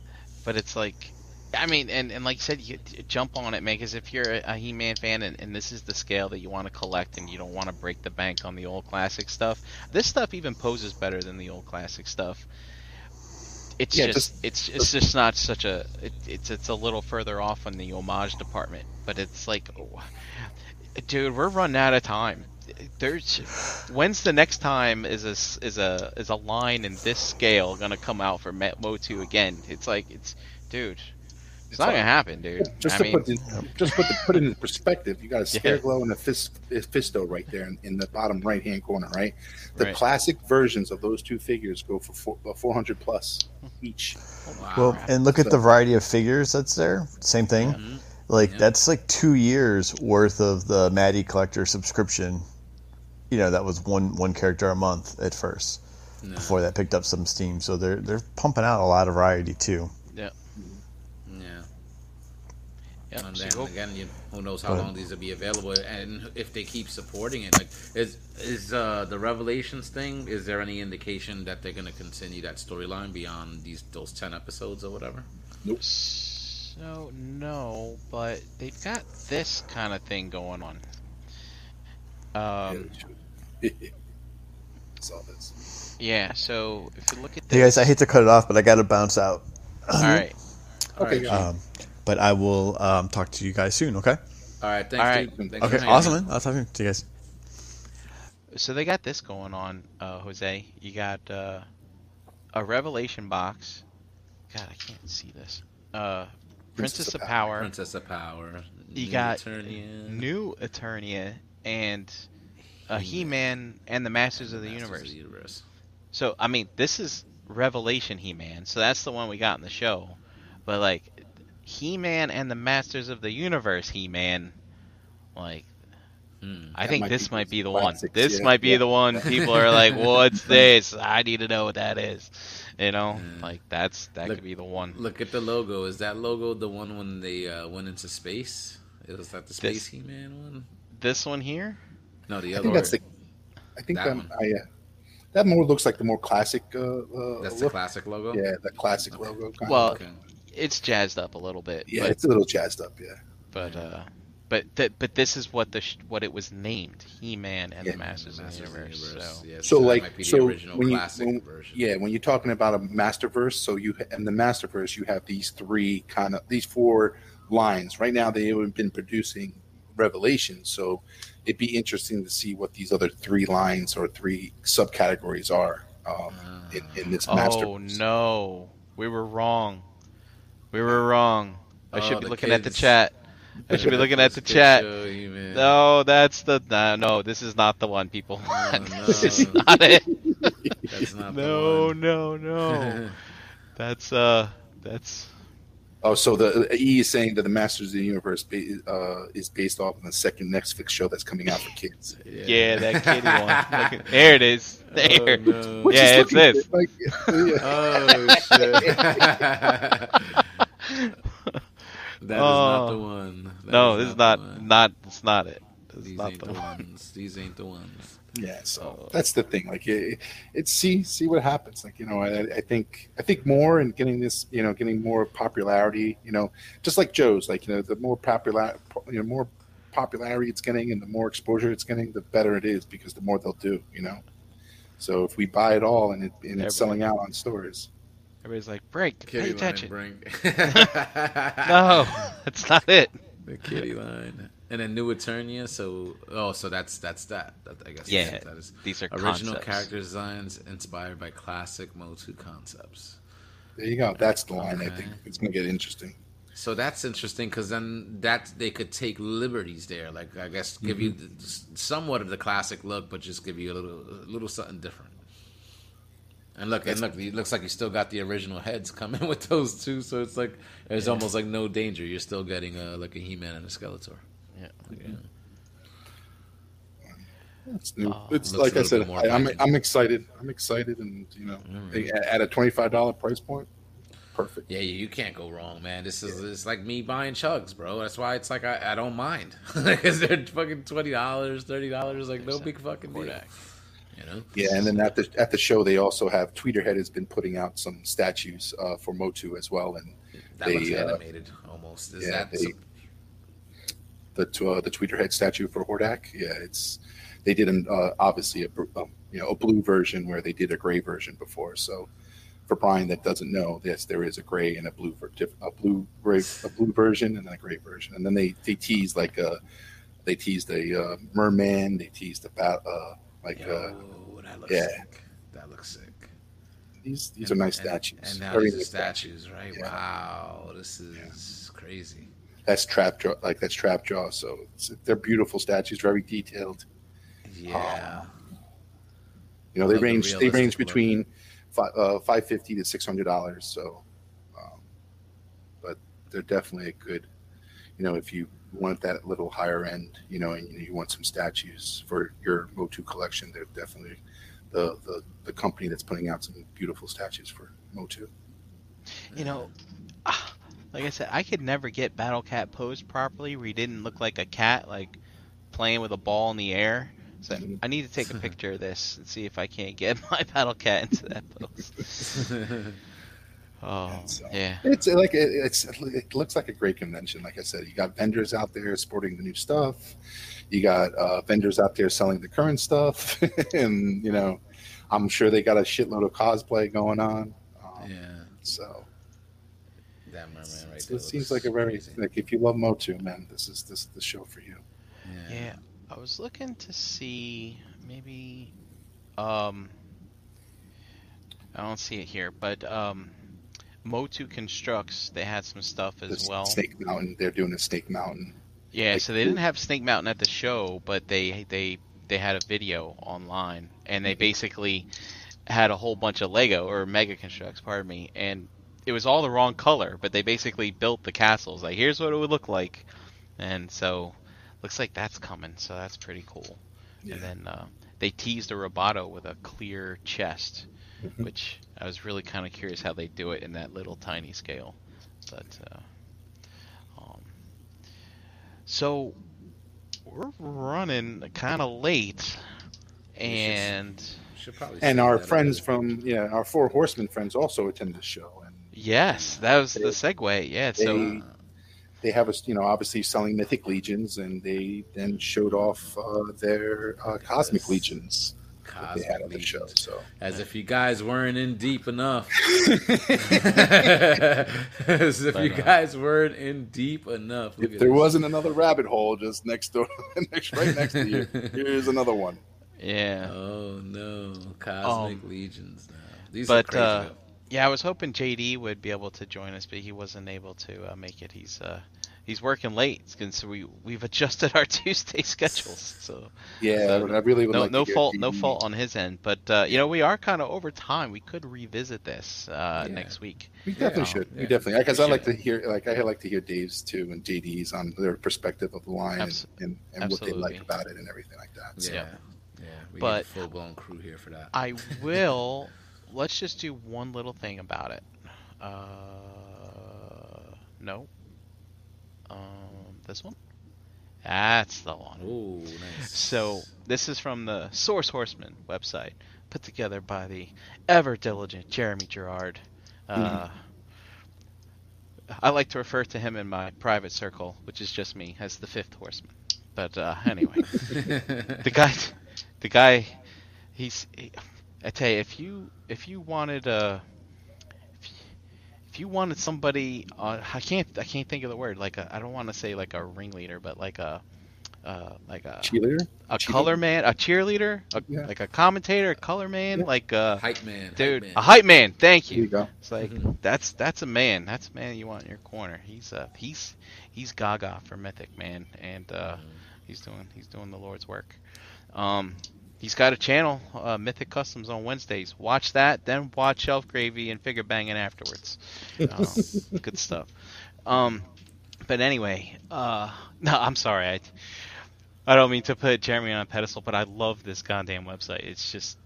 but it's like I mean, and, and like you said, you jump on it, man. Because if you're a, a He-Man fan and, and this is the scale that you want to collect, and you don't want to break the bank on the old classic stuff, this stuff even poses better than the old classic stuff. It's Yeah, just, just- it's it's just not such a it, it's it's a little further off on the homage department, but it's like, oh, dude, we're running out of time. There's when's the next time is a s- is a is a line in this scale gonna come out for Met Motu again? It's like it's dude, it's, not all- gonna happen, dude. just I to mean, put this, just put the, put it in perspective, you got a Yeah. Scareglow and a Fist, Fisto right there in, in the bottom right hand corner, right? The Right. classic versions of those two figures go for uh, 400 plus each. Wow. Well, and look at the variety of figures that's there. Same thing. Mhm. Like Yeah. that's like two years worth of the Matty Collector subscription. You know, that was one one character a month at first. No. Before that picked up some steam, so they're they're pumping out a lot of variety too. Yeah. yeah, And then again, you, who knows how long these will be available, and if they keep supporting it. Like, is is uh, the Revelations thing? Is there any indication that they're going to continue that storyline beyond these those ten episodes or whatever? Nope. So no, but they've got this kind of thing going on. Um, Saw this. yeah. So if you look at Hey guys, I hate to cut it off, but I got to bounce out. all right, Okay, All right, Um, but I will um, talk to you guys soon. Okay. all right. Thanks, all right. dude. Thanks Okay. hanging Awesome, man. I'll talk to you to you guys. so they got this going on, uh, Jose. You got uh, a Revelation box. God, I can't see this. Uh, Princess, of Power, Princess of Power. You New got Eternia, New Eternia, and uh, He-Man and the Masters of the Masters Universe. the Universe. So I mean, this is Revelation He-Man, so that's the one we got in the show. But like, He-Man and the Masters of the Universe He-Man, like, Hmm. I think might this be might be the classics, one. This yeah. might be Yeah. the one. People are like, "What's this? I need to know what that is." You know, Yeah. like that's that Look- could be the one. Look at the logo. Is that logo the one when they uh, went into space? Is that the Space He-Man one? This one here. No, the other. I think that's the. I think That that, one. I, uh, that more looks like the more classic. Uh, uh, That's the look. classic logo. Yeah, the classic logo. Kind Well, of. Okay. It's jazzed up a little bit, yeah, but it's a little jazzed up. Yeah, but uh, but th- but this is what the sh- what it was named: He-Man and Yeah. the Masters, Masters of the Universe. So. Yeah, so that like might be the so original when you classic when, version. yeah when you're talking about a masterverse so you and the masterverse you have these three kind of these four lines right now they have been producing revelation so it'd be interesting to see what these other three lines or three subcategories are um, in, in this master. Oh no, we were wrong. We were wrong. I Oh, should be the looking at the chat. I should be looking at the chat. No, that's the no, no. This is not the one, people. Oh, this is not it. That's not No, the no, one. no. That's uh, that's oh so the e is saying that the masters of the universe ba- uh, is based off of the second netflix show that's coming out for kids yeah, that kitty one. Look there it is. There. no. Yeah, it's this. good, Like, yeah. Oh shit! That is not the Oh. one. That no, is this is the not not. It's not it. It's These not ain't the the one. ones. These ain't the ones. Yeah, so Oh. that's the thing. Like, it, it's see see what happens. Like, you know, I, I think I think more and getting this, you know, getting more popularity. You know, just like Joe's. Like, you know, the more popular, you know, more popularity it's getting, and the more exposure it's getting, the better it is because the more they'll do. You know, so if we buy it all and it and it's selling out on stores, Everybody's like, break, pay Kitty line attention. bring. No, that's not it. The kitty line. And then New Eternia, so oh, so that's that's that. that I guess Yeah, that's- These are original concepts. character designs inspired by classic Motu concepts. there you go. That's the line. I think it's going to get interesting. So that's interesting because then that they could take liberties there, like I guess give you Mm-hmm. th- somewhat of the classic look, but just give you a little a little something different. And look, and look, it looks like you still got the original heads coming with those two, so it's like there's almost like no danger. You're still getting a, like a He-Man and a Skeletor. Yeah. Yeah. It's new. Oh, it's like I said, bit more I, I'm. I'm excited. I'm excited, and you know, Mm. at a twenty five dollar price point, perfect. Yeah, you can't go wrong, man. This is it's like me buying chugs, bro. That's why it's like I, I don't mind because they're fucking twenty dollars, thirty dollars, like no big fucking deal. You know? Yeah, and then at the at the show, they also have Tweeterhead has been putting out some statues uh, for Motu as well, and That They, looks uh, animated almost. Is yeah, that they- the uh, the Tweeterhead statue for Hordak. Yeah, it's they did an uh, obviously a um, you know a blue version where they did a gray version before. So for Brian that doesn't know, yes, there is a gray and a blue a blue gray a blue version and then a gray version, and then they they teased like a they teased a uh, merman, they teased a bat, uh, like uh, Yo, that looks yeah. sick. That looks sick. these these And- are nice and- statues. And now Very these are nice statues, right? Yeah. Wow, this is crazy. That's trap jaw, like that's trap jaw. So it's, they're beautiful statues, very detailed. Yeah. You know, they range they range between uh, five fifty to six hundred dollars. So, um, but they're definitely a good. You know, if you want that little higher end, you know, and you, you want some statues for your Motu collection, they're definitely the, the the company that's putting out some beautiful statues for Motu. You know, ah, like I said, I could never get Battle Cat posed properly where he didn't look like a cat, like playing with a ball in the air. So. I need to take a picture of this and see if I can't get my Battle Cat into that pose. Oh, So- yeah. It's uh, like it, it's it looks like a great convention. Like I said, you got vendors out there sporting the new stuff. You got uh, vendors out there selling the current stuff, and you know, I'm sure they got a shitload of cosplay going on. Um, yeah. So That merman right there. it seems like a very crazy. like if you love Motu, man, this is this the show for you. Yeah. Yeah, I was looking to see maybe um I don't see it here, but um Motu Construx they had some stuff as The well. Snake Mountain, they're doing a Snake Mountain. Yeah, like- so they didn't have Snake Mountain at the show, but they they they had a video online and they basically had a whole bunch of Lego or Mega Construx, pardon me, and it was all the wrong color, but they basically built the castles. Like here's what it would look like. And so looks like that's coming, so that's pretty cool. Yeah. And then uh, they teased a Roboto with a clear chest, Mhm. which I was really kind of curious how they do it in that little tiny scale. But uh, um, so we're running kind of late, and Should probably And our friends from yeah, our four horsemen friends also attend the show, and yes, that was the segue. Yeah, so They- they have us, you know, obviously selling mythic legions, and they then showed off uh, their uh, cosmic Yes. legions Cosmic they had on the show. Legions. So As if you guys weren't in deep enough. As if you But, guys weren't in deep enough. Look if there this. wasn't another rabbit hole just next door, next right next to you, here's another one. yeah. Oh no, cosmic Um, legions now. These but, are crazy. uh, though. Yeah, I was hoping JD would be able to join us, but he wasn't able to uh, make it. He's uh, he's working late, and so we we've adjusted our Tuesday schedules. So Yeah, So, I really would no like no to fault no fault on his end, but uh, you know we are kind of over time. We could revisit this uh, Yeah. next week. We definitely Yeah. should. We definitely because I like to hear like I like to hear Dave's too and JD's on their perspective of the line Abs- and, and, and what they like about it and everything like that. So, yeah. Yeah, we But- need a full blown crew here for that. I will. let's just do one little thing about it. Uh, no. Um, this one. That's the one. Ooh, nice. So this is from the Source Horseman website, put together by the ever diligent Jeremy Gerard. Uh, I like to refer to him in my private circle, which is just me, as the fifth horseman. But uh, anyway, the guy, the guy, he's. He, I tell you, if you if you wanted a, if you, if you wanted somebody, uh, I can't I can't think of the word. Like a, I don't want to say like a ringleader, but like a, uh, like a Cheerleader? a Cheerleader? color man, a cheerleader, a, Yeah. like a commentator, a color man, Yeah. like a hype man, dude, hype a hype man. Thank you you. go. It's like Mhm. that's that's a man. That's a man you want in your corner. He's uh he's he's Gaga for Mythic man, and uh, he's doing he's doing the Lord's work. Um, he's got a channel, uh, Mythic Customs on Wednesdays. Watch that, then watch Shelf Gravy and Figure Banging afterwards. Um, good stuff. Um, but anyway, uh, no, I'm sorry. I I don't mean to put Jeremy on a pedestal, but I love this goddamn website. It's just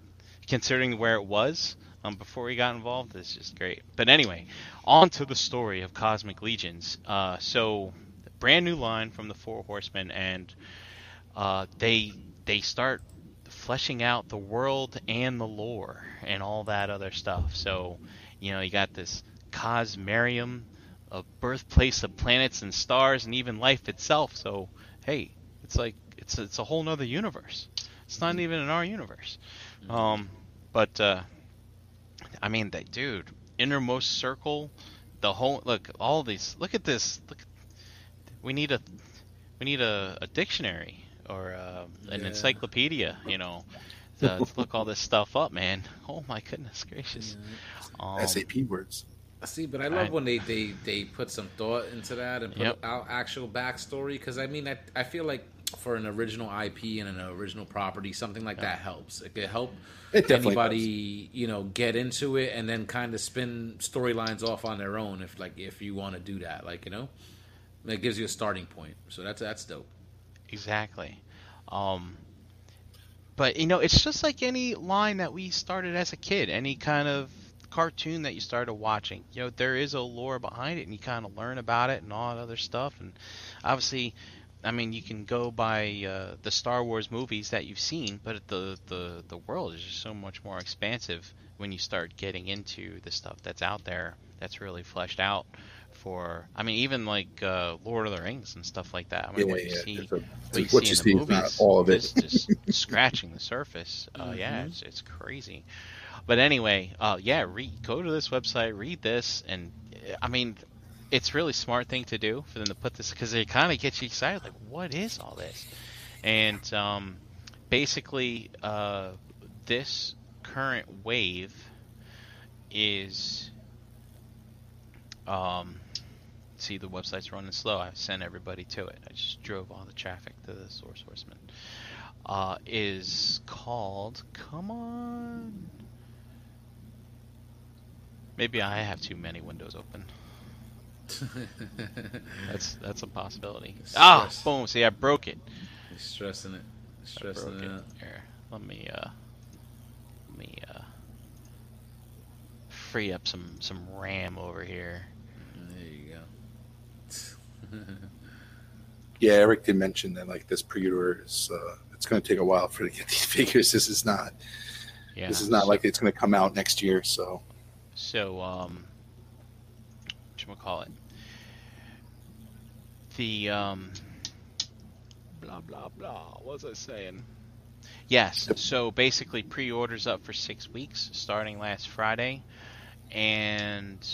considering where it was um, before he got involved, it's just great. But anyway, on to the story of Cosmic Legions. Uh, so, brand new line from the Four Horsemen, and uh, they they start fleshing out the world and the lore and all that other stuff. So, you know, you got this Cosmerium, a birthplace of planets and stars, and even life itself. So, hey, it's like it's it's a whole nother universe. It's not even in our universe. Um, but uh, I mean, that dude, innermost circle, the whole look, all these. Look at this. Look, we need a we need a, a dictionary or uh, an Yeah. encyclopedia. You know, to, to look all this stuff up, man. Oh my goodness gracious. Um, SAP words. See, but I love I- when they, they, they put some thought into that and put Yep. out actual backstory. Because I mean, I, I feel like for an original IP and an original property, something like that helps. It could help It definitely anybody you know get into it and then kind of spin storylines off on their own if like if you want to do that, like you know, it gives you a starting point. So that's that's dope. Exactly. Um, but you know, it's just like any line that we started as a kid, any kind of cartoon that you started watching. You know, there is a lore behind it, and you kind of learn about it and all that other stuff. And obviously, I mean, you can go by uh, the Star Wars movies that you've seen, but the the the world is just so much more expansive when you start getting into the stuff that's out there that's really fleshed out. For I mean, even like uh, Lord of the Rings and stuff like that. I mean, Yeah, what you yeah. see, a- what you what see you in see the not movies all of it. is just scratching the surface. Uh, Yeah, it's, it's crazy. But anyway, uh, yeah, read, go to this website, read this, and I mean, it's really smart thing to do for them to put this because it kind of gets you excited. Like, what is all this? And um, basically, uh, this current wave is. Um, see, the website's running slow. I sent everybody to it. I just drove all the traffic to the Source Horseman. Uh, is called. Come on. Maybe I have too many windows open. That's that's a possibility. Ah, boom! See, I broke it. He's stressing it, stressing it. Here, let me uh, let me uh, free up some some RAM over here. There you go. Yeah, Eric did mention that like this pre-order is uh, it's going to take a while for to get these figures. This is not Yeah. this is not like it's going to come out next year. So So, um, what call it? The um, blah blah blah. What was I saying? Yes. So basically, pre-orders up for six weeks, starting last Friday, and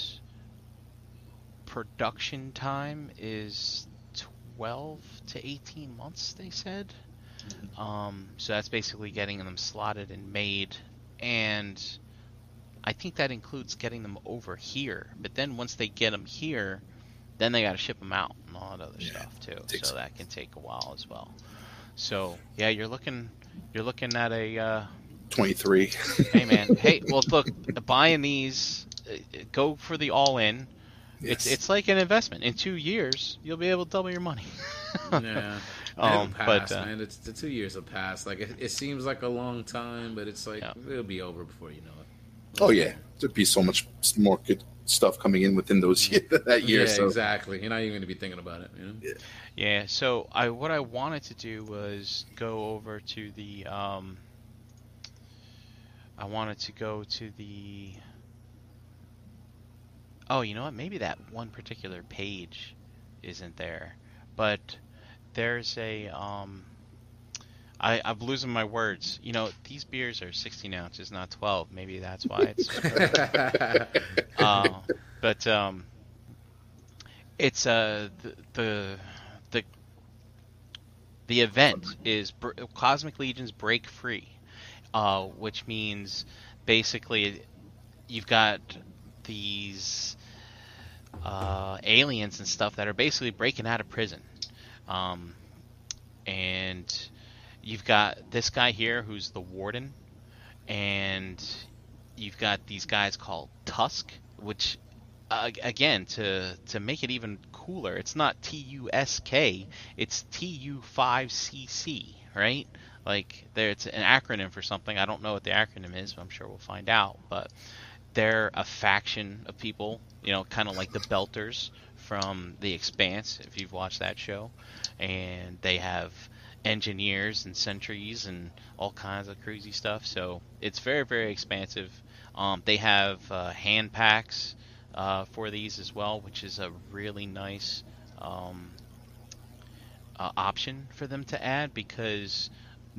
production time is twelve to eighteen months. They said. Um, so that's basically getting them slotted and made, and I think that includes getting them over here. But then once they get them here, then they got to ship them out and all that other Yeah, stuff too. So that can take a while as well. So yeah, you're looking you're looking at a uh, 23. hey man, hey well look buying these uh, go for the all in. It's Yes. it's like an investment. In two years, you'll be able to double your money. Yeah. Um, It'll but pass, uh, man. It's the two years have passed. Like it, it seems like a long time, but it's like Yeah. it'll be over before you know it. Oh yeah, there'd be so much more good stuff coming in within those year, that year. yeah, so exactly. You're not even going to be thinking about it. You know? Yeah. Yeah, so I what I wanted to do was go over to the um I wanted to go to the Oh, you know what? Maybe that one particular page isn't there. But there's a um I, I'm losing my words. You know, these beers are 16 ounces, not 12. Maybe that's why it's. uh, but um, it's uh the, the the the event is Br- Cosmic Legion's Break Free, uh, which means basically you've got these uh, aliens and stuff that are basically breaking out of prison, um, and you've got this guy here who's the warden, and you've got these guys called Tusk, which uh, again to to make it even cooler, it's not T U S K, it's T U five C C, right? Like there, it's an acronym for something. I don't know what the acronym is, but I'm sure we'll find out. But they're a faction of people, you know, kind of like the Belters from The Expanse, if you've watched that show, and they have engineers and sentries and all kinds of crazy stuff. So it's very, very expansive. Um, they have uh, hand packs uh, for these as well, which is a really nice um, uh, option for them to add because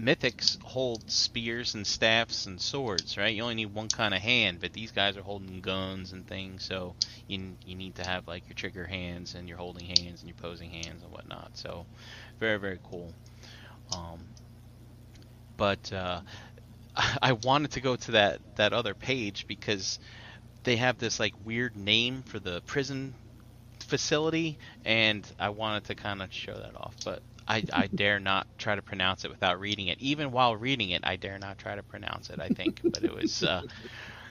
mythics hold spears and staffs and swords, right? You only need one kind of hand, but these guys are holding guns and things, so you you need to have like your trigger hands and your holding hands and your posing hands and whatnot. So very very cool. Um, but uh, I wanted to go to that that other page because they have this like weird name for the prison facility, and I wanted to kind of show that off, but I, I dare not try to pronounce it without reading it. Even while reading it, I dare not try to pronounce it. I think, but it was uh,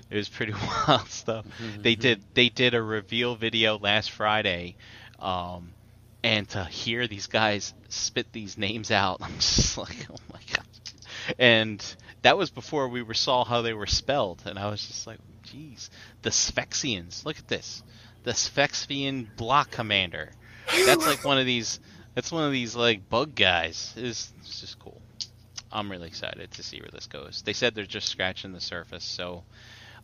it was pretty wild stuff. They did they did a reveal video last Friday, um, and to hear these guys spit these names out, I'm just like, oh my god. And that was before we were saw how they were spelled, and I was just like, geez, the Sphexians. Look at this, the Sphexian block commander. That's like one of these. That's one of these like bug guys. It's, it's just cool. I'm really excited to see where this goes. They said they're just scratching the surface, so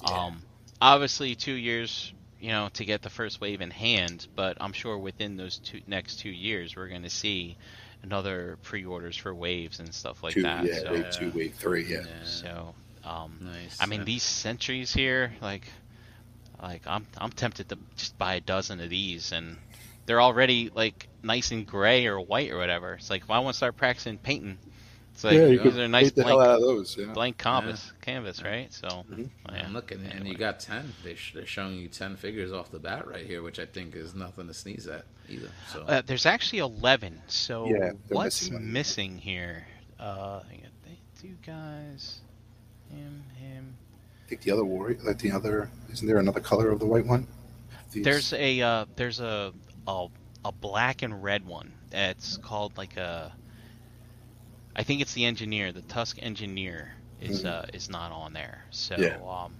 um, obviously two years, you know, to get the first wave in hand. But I'm sure within those two next two years, we're going to see another pre-orders for waves and stuff like two, that. yeah, so, wave two, wave three, yeah. so um, Nice. I mean, these sentries here, like, like I'm I'm tempted to just buy a dozen of these, and they're already like nice and gray or white or whatever. It's like if I want to start practicing painting, it's like yeah, you these could are nice paint the hell blank out of those. Yeah. blank canvas canvas, right? So Mhm. yeah. I'm looking, and you got ten. They sh- they're showing you ten figures off the bat right here, which I think is nothing to sneeze at either. So Uh, there's actually 11. So Yeah, what's missing missing here? Uh, I got two guys, him, him. I think the other warrior, like the other, isn't there another color of the white one? These- There's a uh, there's a, a a black and red one. It's called like a. I think it's the engineer, the Tusk engineer is Mhm. uh, is not on there. So Yeah. um,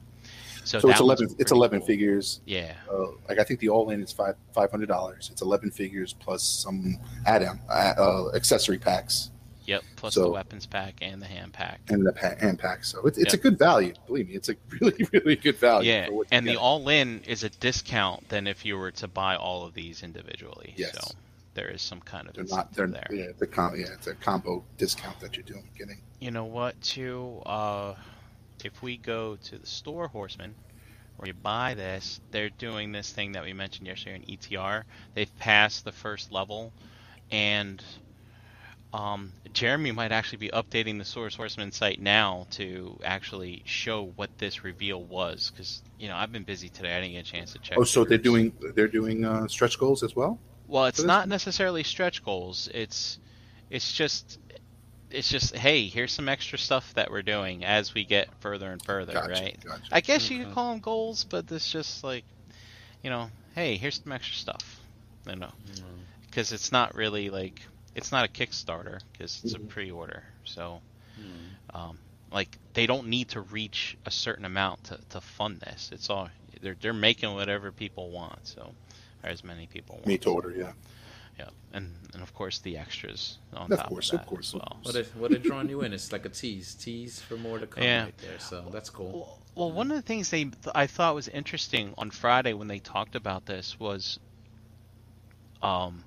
so, so it's eleven. It's eleven cool. figures. Yeah. Uh, like I think the all in is five five hundred dollars. It's eleven figures plus some add-on uh, accessory packs Yep. Plus So- the weapons pack and the hand pack. and the pa- hand pack. So it's, it's Yep. a good value. Believe me, it's a really really good value. Yeah, for what you and the get. all-in is a discount than if you were to buy all of these individually. Yes. So there is some kind of they're not. They're there. yeah. The com- yeah, it's a combo discount that you're doing. Getting You know what? Too, uh, if we go to the store, Horseman, where you buy this, they're doing this thing that we mentioned yesterday in ETR. They've passed the first level, and um, Jeremy might actually be updating the Source Horseman site now to actually show what this reveal was, because you know I've been busy today. I didn't get a chance to check. oh, so they're doing they're doing uh, stretch goals as well. Well, it's not necessarily stretch goals. It's it's just it's just hey, here's some extra stuff that we're doing as we get further and further, Gotcha, right? gotcha. I guess you could call them goals, but it's just like you know, hey, here's some extra stuff. I know, because it's not really like it's not a Kickstarter because it's a Mhm. pre-order. So, Hmm. um, like they don't need to reach a certain amount to, to fund this. It's all they're they're making whatever people want. So, or as many people want. Me to order, yeah. Yeah, and and of course the extras on Of top course, of of course, as of well. What if what they drawing you in? It's like a tease, tease for more to come Yeah. right there. So that's cool. Well, well, one of the things they I thought was interesting on Friday when they talked about this was, um,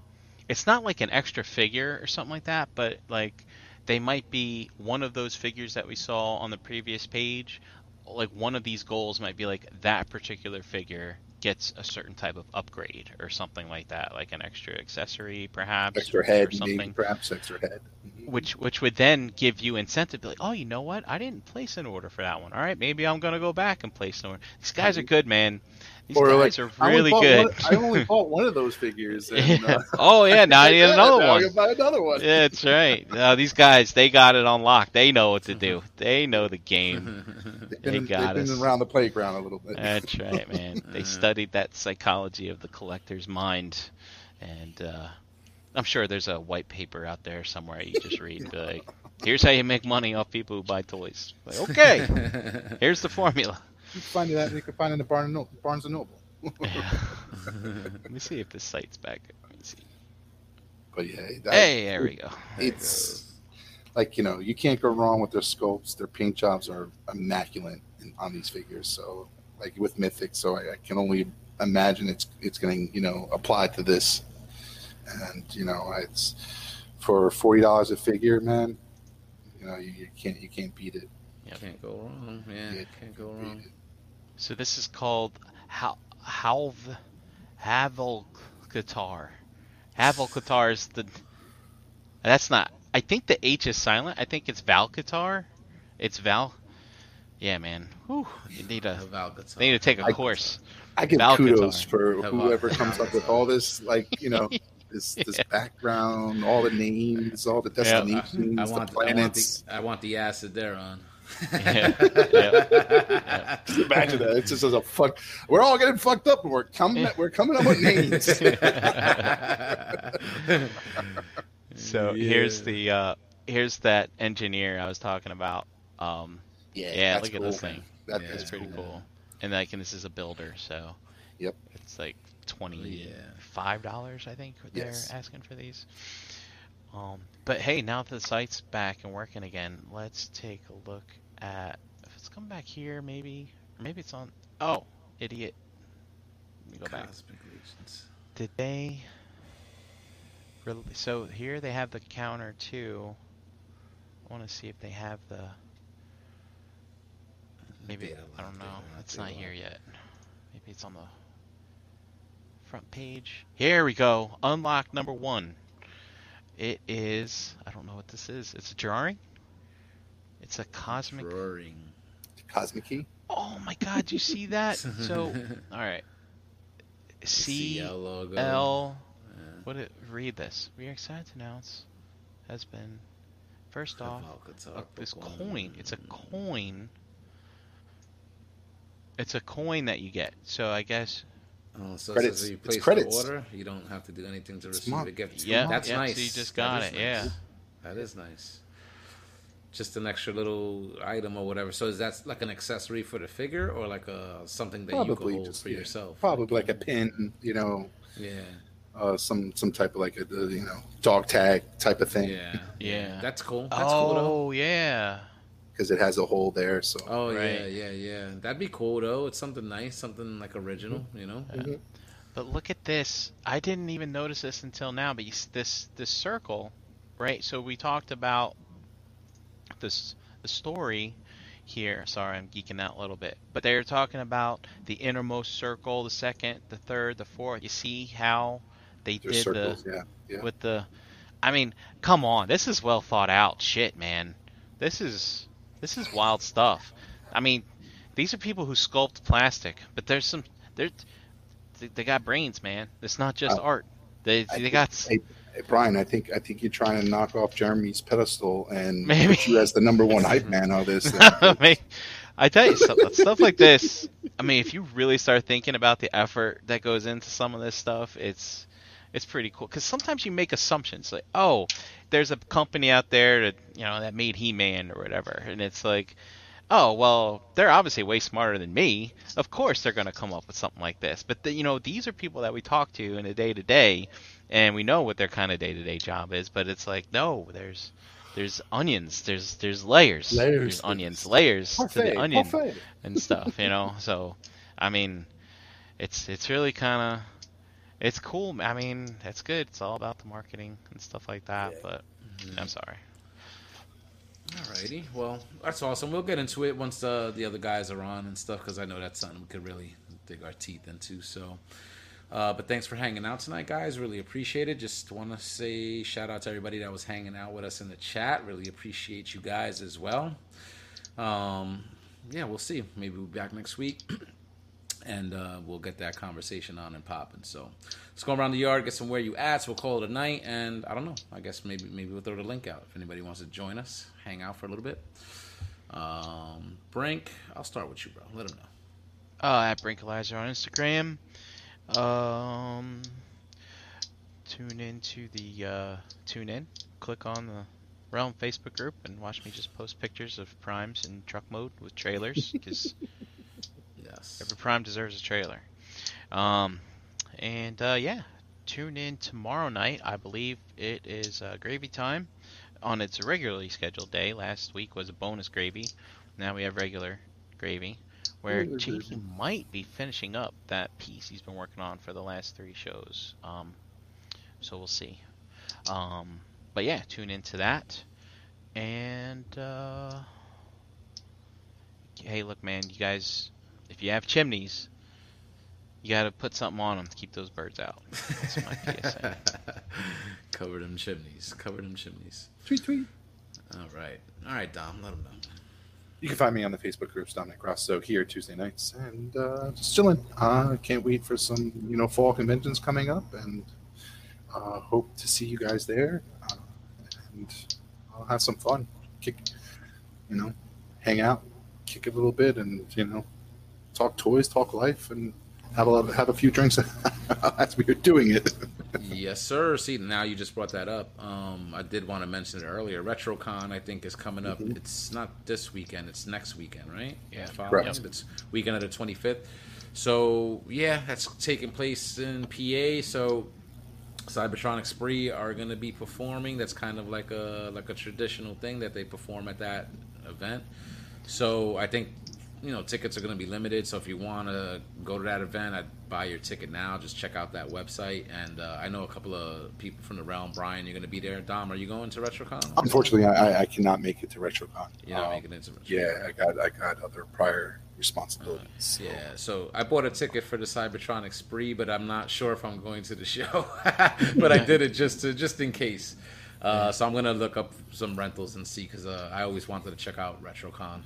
it's not like an extra figure or something like that, but like they might be one of those figures that we saw on the previous page. Like one of these goals might be like that particular figure gets a certain type of upgrade or something like that, like an extra accessory perhaps, Extra or head, something maybe perhaps extra head. Mhm. which which would then give you incentive to be like, oh, you know what? I didn't place an order for that one. All right, maybe I'm gonna go back and place an order. These guys are good, man. These Or guys like, are I really bought good. one- I only bought one of those figures. And, uh, oh yeah, now I need another now I one. can buy another one. Yeah, that's right. Now these guys, they got it on lock. They know what to do. They know the game. They've They been, got they've us. been around the playground a little bit. That's right, man. They studied that psychology of the collector's mind, and uh, I'm sure there's a white paper out there somewhere you just read. like, here's how you make money off people who buy toys. Like, okay, here's the formula. You can find that. You can find it in the Barnes and Noble. Barnes and Noble. Let me see if this site's back. Let me see. But yeah, that, Hey, there we go. it's like you know you can't go wrong with their sculpts. Their paint jobs are immaculate in, on these figures. So like with Mythic, so I, I can only imagine it's it's going to you know apply to this. And you know it's for forty dollars a figure, man. You know you, you can't you can't beat it. Can't go wrong. Yeah, Yeah, can't go wrong. it. So this is called Hal Halv Havel guitar. Havel guitar is the. That's not. I think the H is silent. I think it's Val guitar. It's Val. Yeah, man. Whew, you need a. Valgatron. They need to take a I- course. I give Val kudos guitar. for whoever comes up with all this, like you know, this this Yeah. background, all the names, all the Yeah. destinations, I the want, I want planets. the I want the acid there on. Yeah, yeah, Just imagine that. It's just as a fuck. We're all getting fucked up, and we're coming. We're coming up with names. So here's the uh, here's that engineer I was talking about. Um, yeah, that's look at cool. this thing. That Yeah, is It's pretty cool. cool. And like, and this is a builder, so Yep. it's like twenty Yeah. dollars, I think, they're Yes. asking for these. Um, but hey, now that the site's back and working again, let's take a look at if it's come back here, maybe, or maybe it's on. Oh, idiot! Let me go back. Legions. Did they? So here they have the counter too. I want to see if they have the. Maybe I don't know. It's not here yet. Maybe it's on the front page. Here we go. Unlock number one. It is. I don't know what this is. It's a drawing. It's a cosmic. Drawing. Cosmic Key. Oh my God! You see that? So all right. C CL logo. L. Yeah. What it read this? We are excited to announce has been first off Valgatron. this coin. It's a coin. It's a coin that you get. So I guess Oh, so Credits. It says you It's place credits. the order, you don't have to do anything to receive mon- a gift. Yeah, that's yeah, so nice. you just got it, nice. yeah. That is nice. Just an extra little item or whatever. So is that like an accessory for the figure or like a something that you Probably can hold just for yeah, yourself? Probably like a pin. You know, Yeah. uh, some some type of like a you know dog tag type of thing Yeah. Yeah. That's cool. That's oh cool though. yeah. Because it has a hole there. So Oh yeah, Right. yeah, yeah. That'd be cool though. It's something nice, something like original, you know? Mhm. But look at this. I didn't even notice this until now. But you, this this circle, right? So we talked about this the story here. Sorry, I'm geeking out a little bit. But they're talking about the innermost circle, the second, the third, the fourth. You see how they there's did circles. the yeah, yeah. with the. I mean, come on. This is well thought out shit, man. This is this is wild stuff. I mean, these are people who sculpt plastic, but there's some they're they, they got brains, man. It's not just Uh, art. They I they got Brian, I think I think you're trying to knock off Jeremy's pedestal and Maybe. put you as the number one hype man on this. I I tell you stuff like this. I mean, if you really start thinking about the effort that goes into some of this stuff, it's it's pretty cool because sometimes you make assumptions like, oh, there's a company out there that you know that made He-Man or whatever, and it's like, oh well, they're obviously way smarter than me. Of course they're gonna come up with something like this. But the, you know these are people that we talk to in a day to day, and we know what their kind of day to day job is. But it's like no, there's there's onions, there's there's layers, Layers. there's onions, layers to the onion parfait. and stuff, you know. So, I mean, it's it's really kind of it's cool. I mean, it's good. It's all about the marketing and stuff like that. Yeah. But I'm sorry. Alrighty, well, that's awesome. We'll get into it once the the other guys are on and stuff because I know that's something we could really dig our teeth into. So, uh, but thanks for hanging out tonight, guys. Really appreciate it. Just want to say shout out to everybody that was hanging out with us in the chat. Really appreciate you guys as well. Um, yeah, we'll see. Maybe we'll be back next week. and uh, we'll get that conversation on and popping. So let's go around the yard, get some where you at. So we'll call it a night, and I don't know. I guess maybe maybe we'll throw the link out if anybody wants to join us, hang out for a little bit. Um, Brink, I'll start with you, bro. Let them know. Uh, at Brinkalizer on Instagram. Um, tune into the uh, tune in. Click on the Realm Facebook group and watch me just post pictures of primes in truck mode with trailers because Yes. every prime deserves a trailer. Um, and uh, yeah, tune in tomorrow night. I believe it is uh, gravy time on its regularly scheduled day. Last week was a bonus gravy. Now we have regular gravy, where Cheeky might be finishing up that piece he's been working on for the last three shows. Um, so we'll see. Um, but yeah, tune into that. And uh, hey, look, man, you guys, if you have chimneys, you got to put something on them to keep those birds out. That's my PSA. Cover them chimneys. Cover them chimneys. Tweet, tweet. All right. All right, Dom. Let them know. You can find me on the Facebook groups Dominic Rosso here Tuesday nights and uh, just chilling. Uh, can't wait for some you know fall conventions coming up and uh, hope to see you guys there uh, and I'll have some fun. Kick, you know, hang out, kick it a little bit, and you know, talk toys, talk life, and have a lot, have a few drinks as we are doing it. yes, sir. See, now you just brought that up. Um, I did want to mention it earlier. RetroCon, I think, is coming up. Mhm. It's not this weekend. It's next weekend, right? Yeah. Following Correct. up. It's weekend of the 25th. So, yeah, that's taking place in PA. So, Cybertronic Spree are going to be performing. That's kind of like a like a traditional thing that they perform at that event. So, I think you know tickets are going to be limited. So, if you want to go to that event, I'd buy your ticket now. Just check out that website. And uh, I know a couple of people from the realm. Brian, you're going to be there. Dom, are you going to RetroCon? Unfortunately, I, I cannot make it to RetroCon. Not Um, making it to RetroCon. Yeah, I got I got other prior responsibilities. so- Yeah, so I bought a ticket for the Cybertronic spree, but I'm not sure if I'm going to the show. but I did it just to just in case. Uh, so I'm gonna look up some rentals and see because uh, I always wanted to check out RetroCon.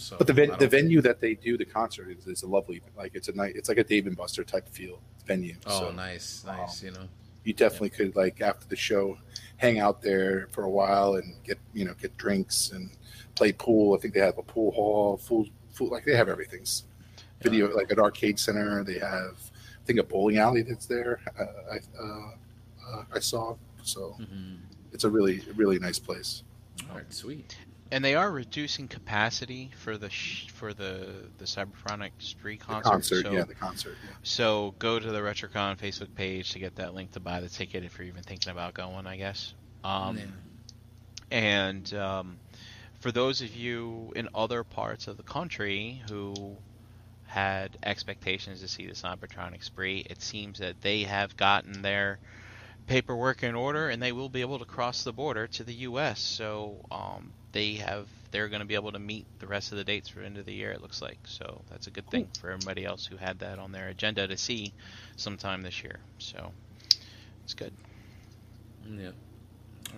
Um, so, But the ven- the venue that they do the concert is, is a lovely like it's a night it's like a Dave and Buster type feel venue. Oh, so nice, nice. You know, you definitely could like after the show hang out there for a while and get you know get drinks and play pool. I think they have a pool hall, full, full like they have everything. Video like an arcade center. They have I think a bowling alley that's there. Uh, I uh, uh, I saw so Mhm. it's a really really nice place. all right, sweet. And they are reducing capacity for the sh- for the the Cybertronic Spree The concert. concert, so, yeah, the concert. Yeah. so go to the RetroCon Facebook page to get that link to buy the ticket if you're even thinking about going. I guess. Um, Yeah. And um, for those of you in other parts of the country who had expectations to see the Cybertronic Spree, it seems that they have gotten their paperwork in order and they will be able to cross the border to the U.S. So um, they have they're going to be able to meet the rest of the dates for the end of the year. It looks like so that's a good thing for everybody else who had that on their agenda to see sometime this year. So it's good. Yeah, All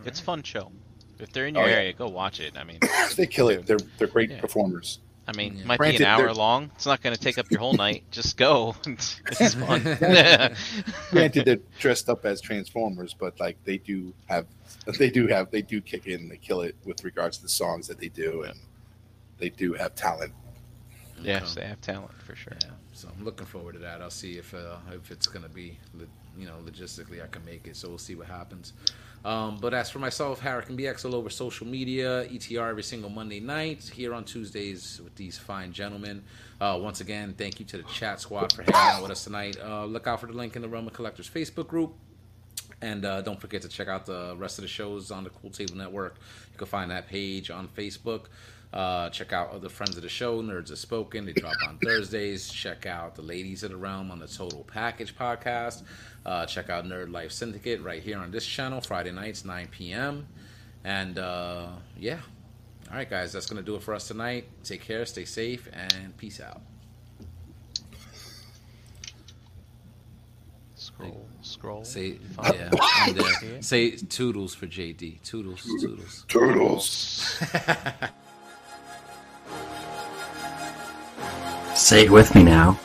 It's a right. fun show. If they're in your Oh, yeah. area, go watch it. I mean, they kill it. They're they're great Yeah. performers. I mean, Yeah. might be an hour they're- long. It's not going to take up your whole night. Just go. it's fun. Granted, they're dressed up as Transformers, but like they do have, they do have, they do kick in, they kill it with regards to the songs that they do, and they do have talent. yes, Okay. they have talent for sure. Yeah, so I'm looking forward to that. I'll see if uh, if it's gonna be you know, logistically I can make it. So we'll see what happens. Um, but as for myself, Harrican BX all over social media, ETR every single Monday night, here on Tuesdays with these fine gentlemen. Uh, once again, thank you to the chat squad for hanging out with us tonight. Uh, look out for the link in the Realm of Collectors Facebook group. And uh, don't forget to check out the rest of the shows on the Cool Table Network. You can find that page on Facebook. Uh, check out other friends of the show, Nerds Have Spoken. They drop on Thursdays. Check out the Ladies of the Realm on the Total Package podcast. Uh, check out Nerd Life Syndicate right here on this channel, Friday nights, 9 p.m. And uh, yeah. All right, guys, that's going to do it for us tonight. Take care, stay safe, and peace out. Scroll, scroll. Say yeah, and, uh, say toodles for JD. Toodles, toodles. Turtles. Say it with me now.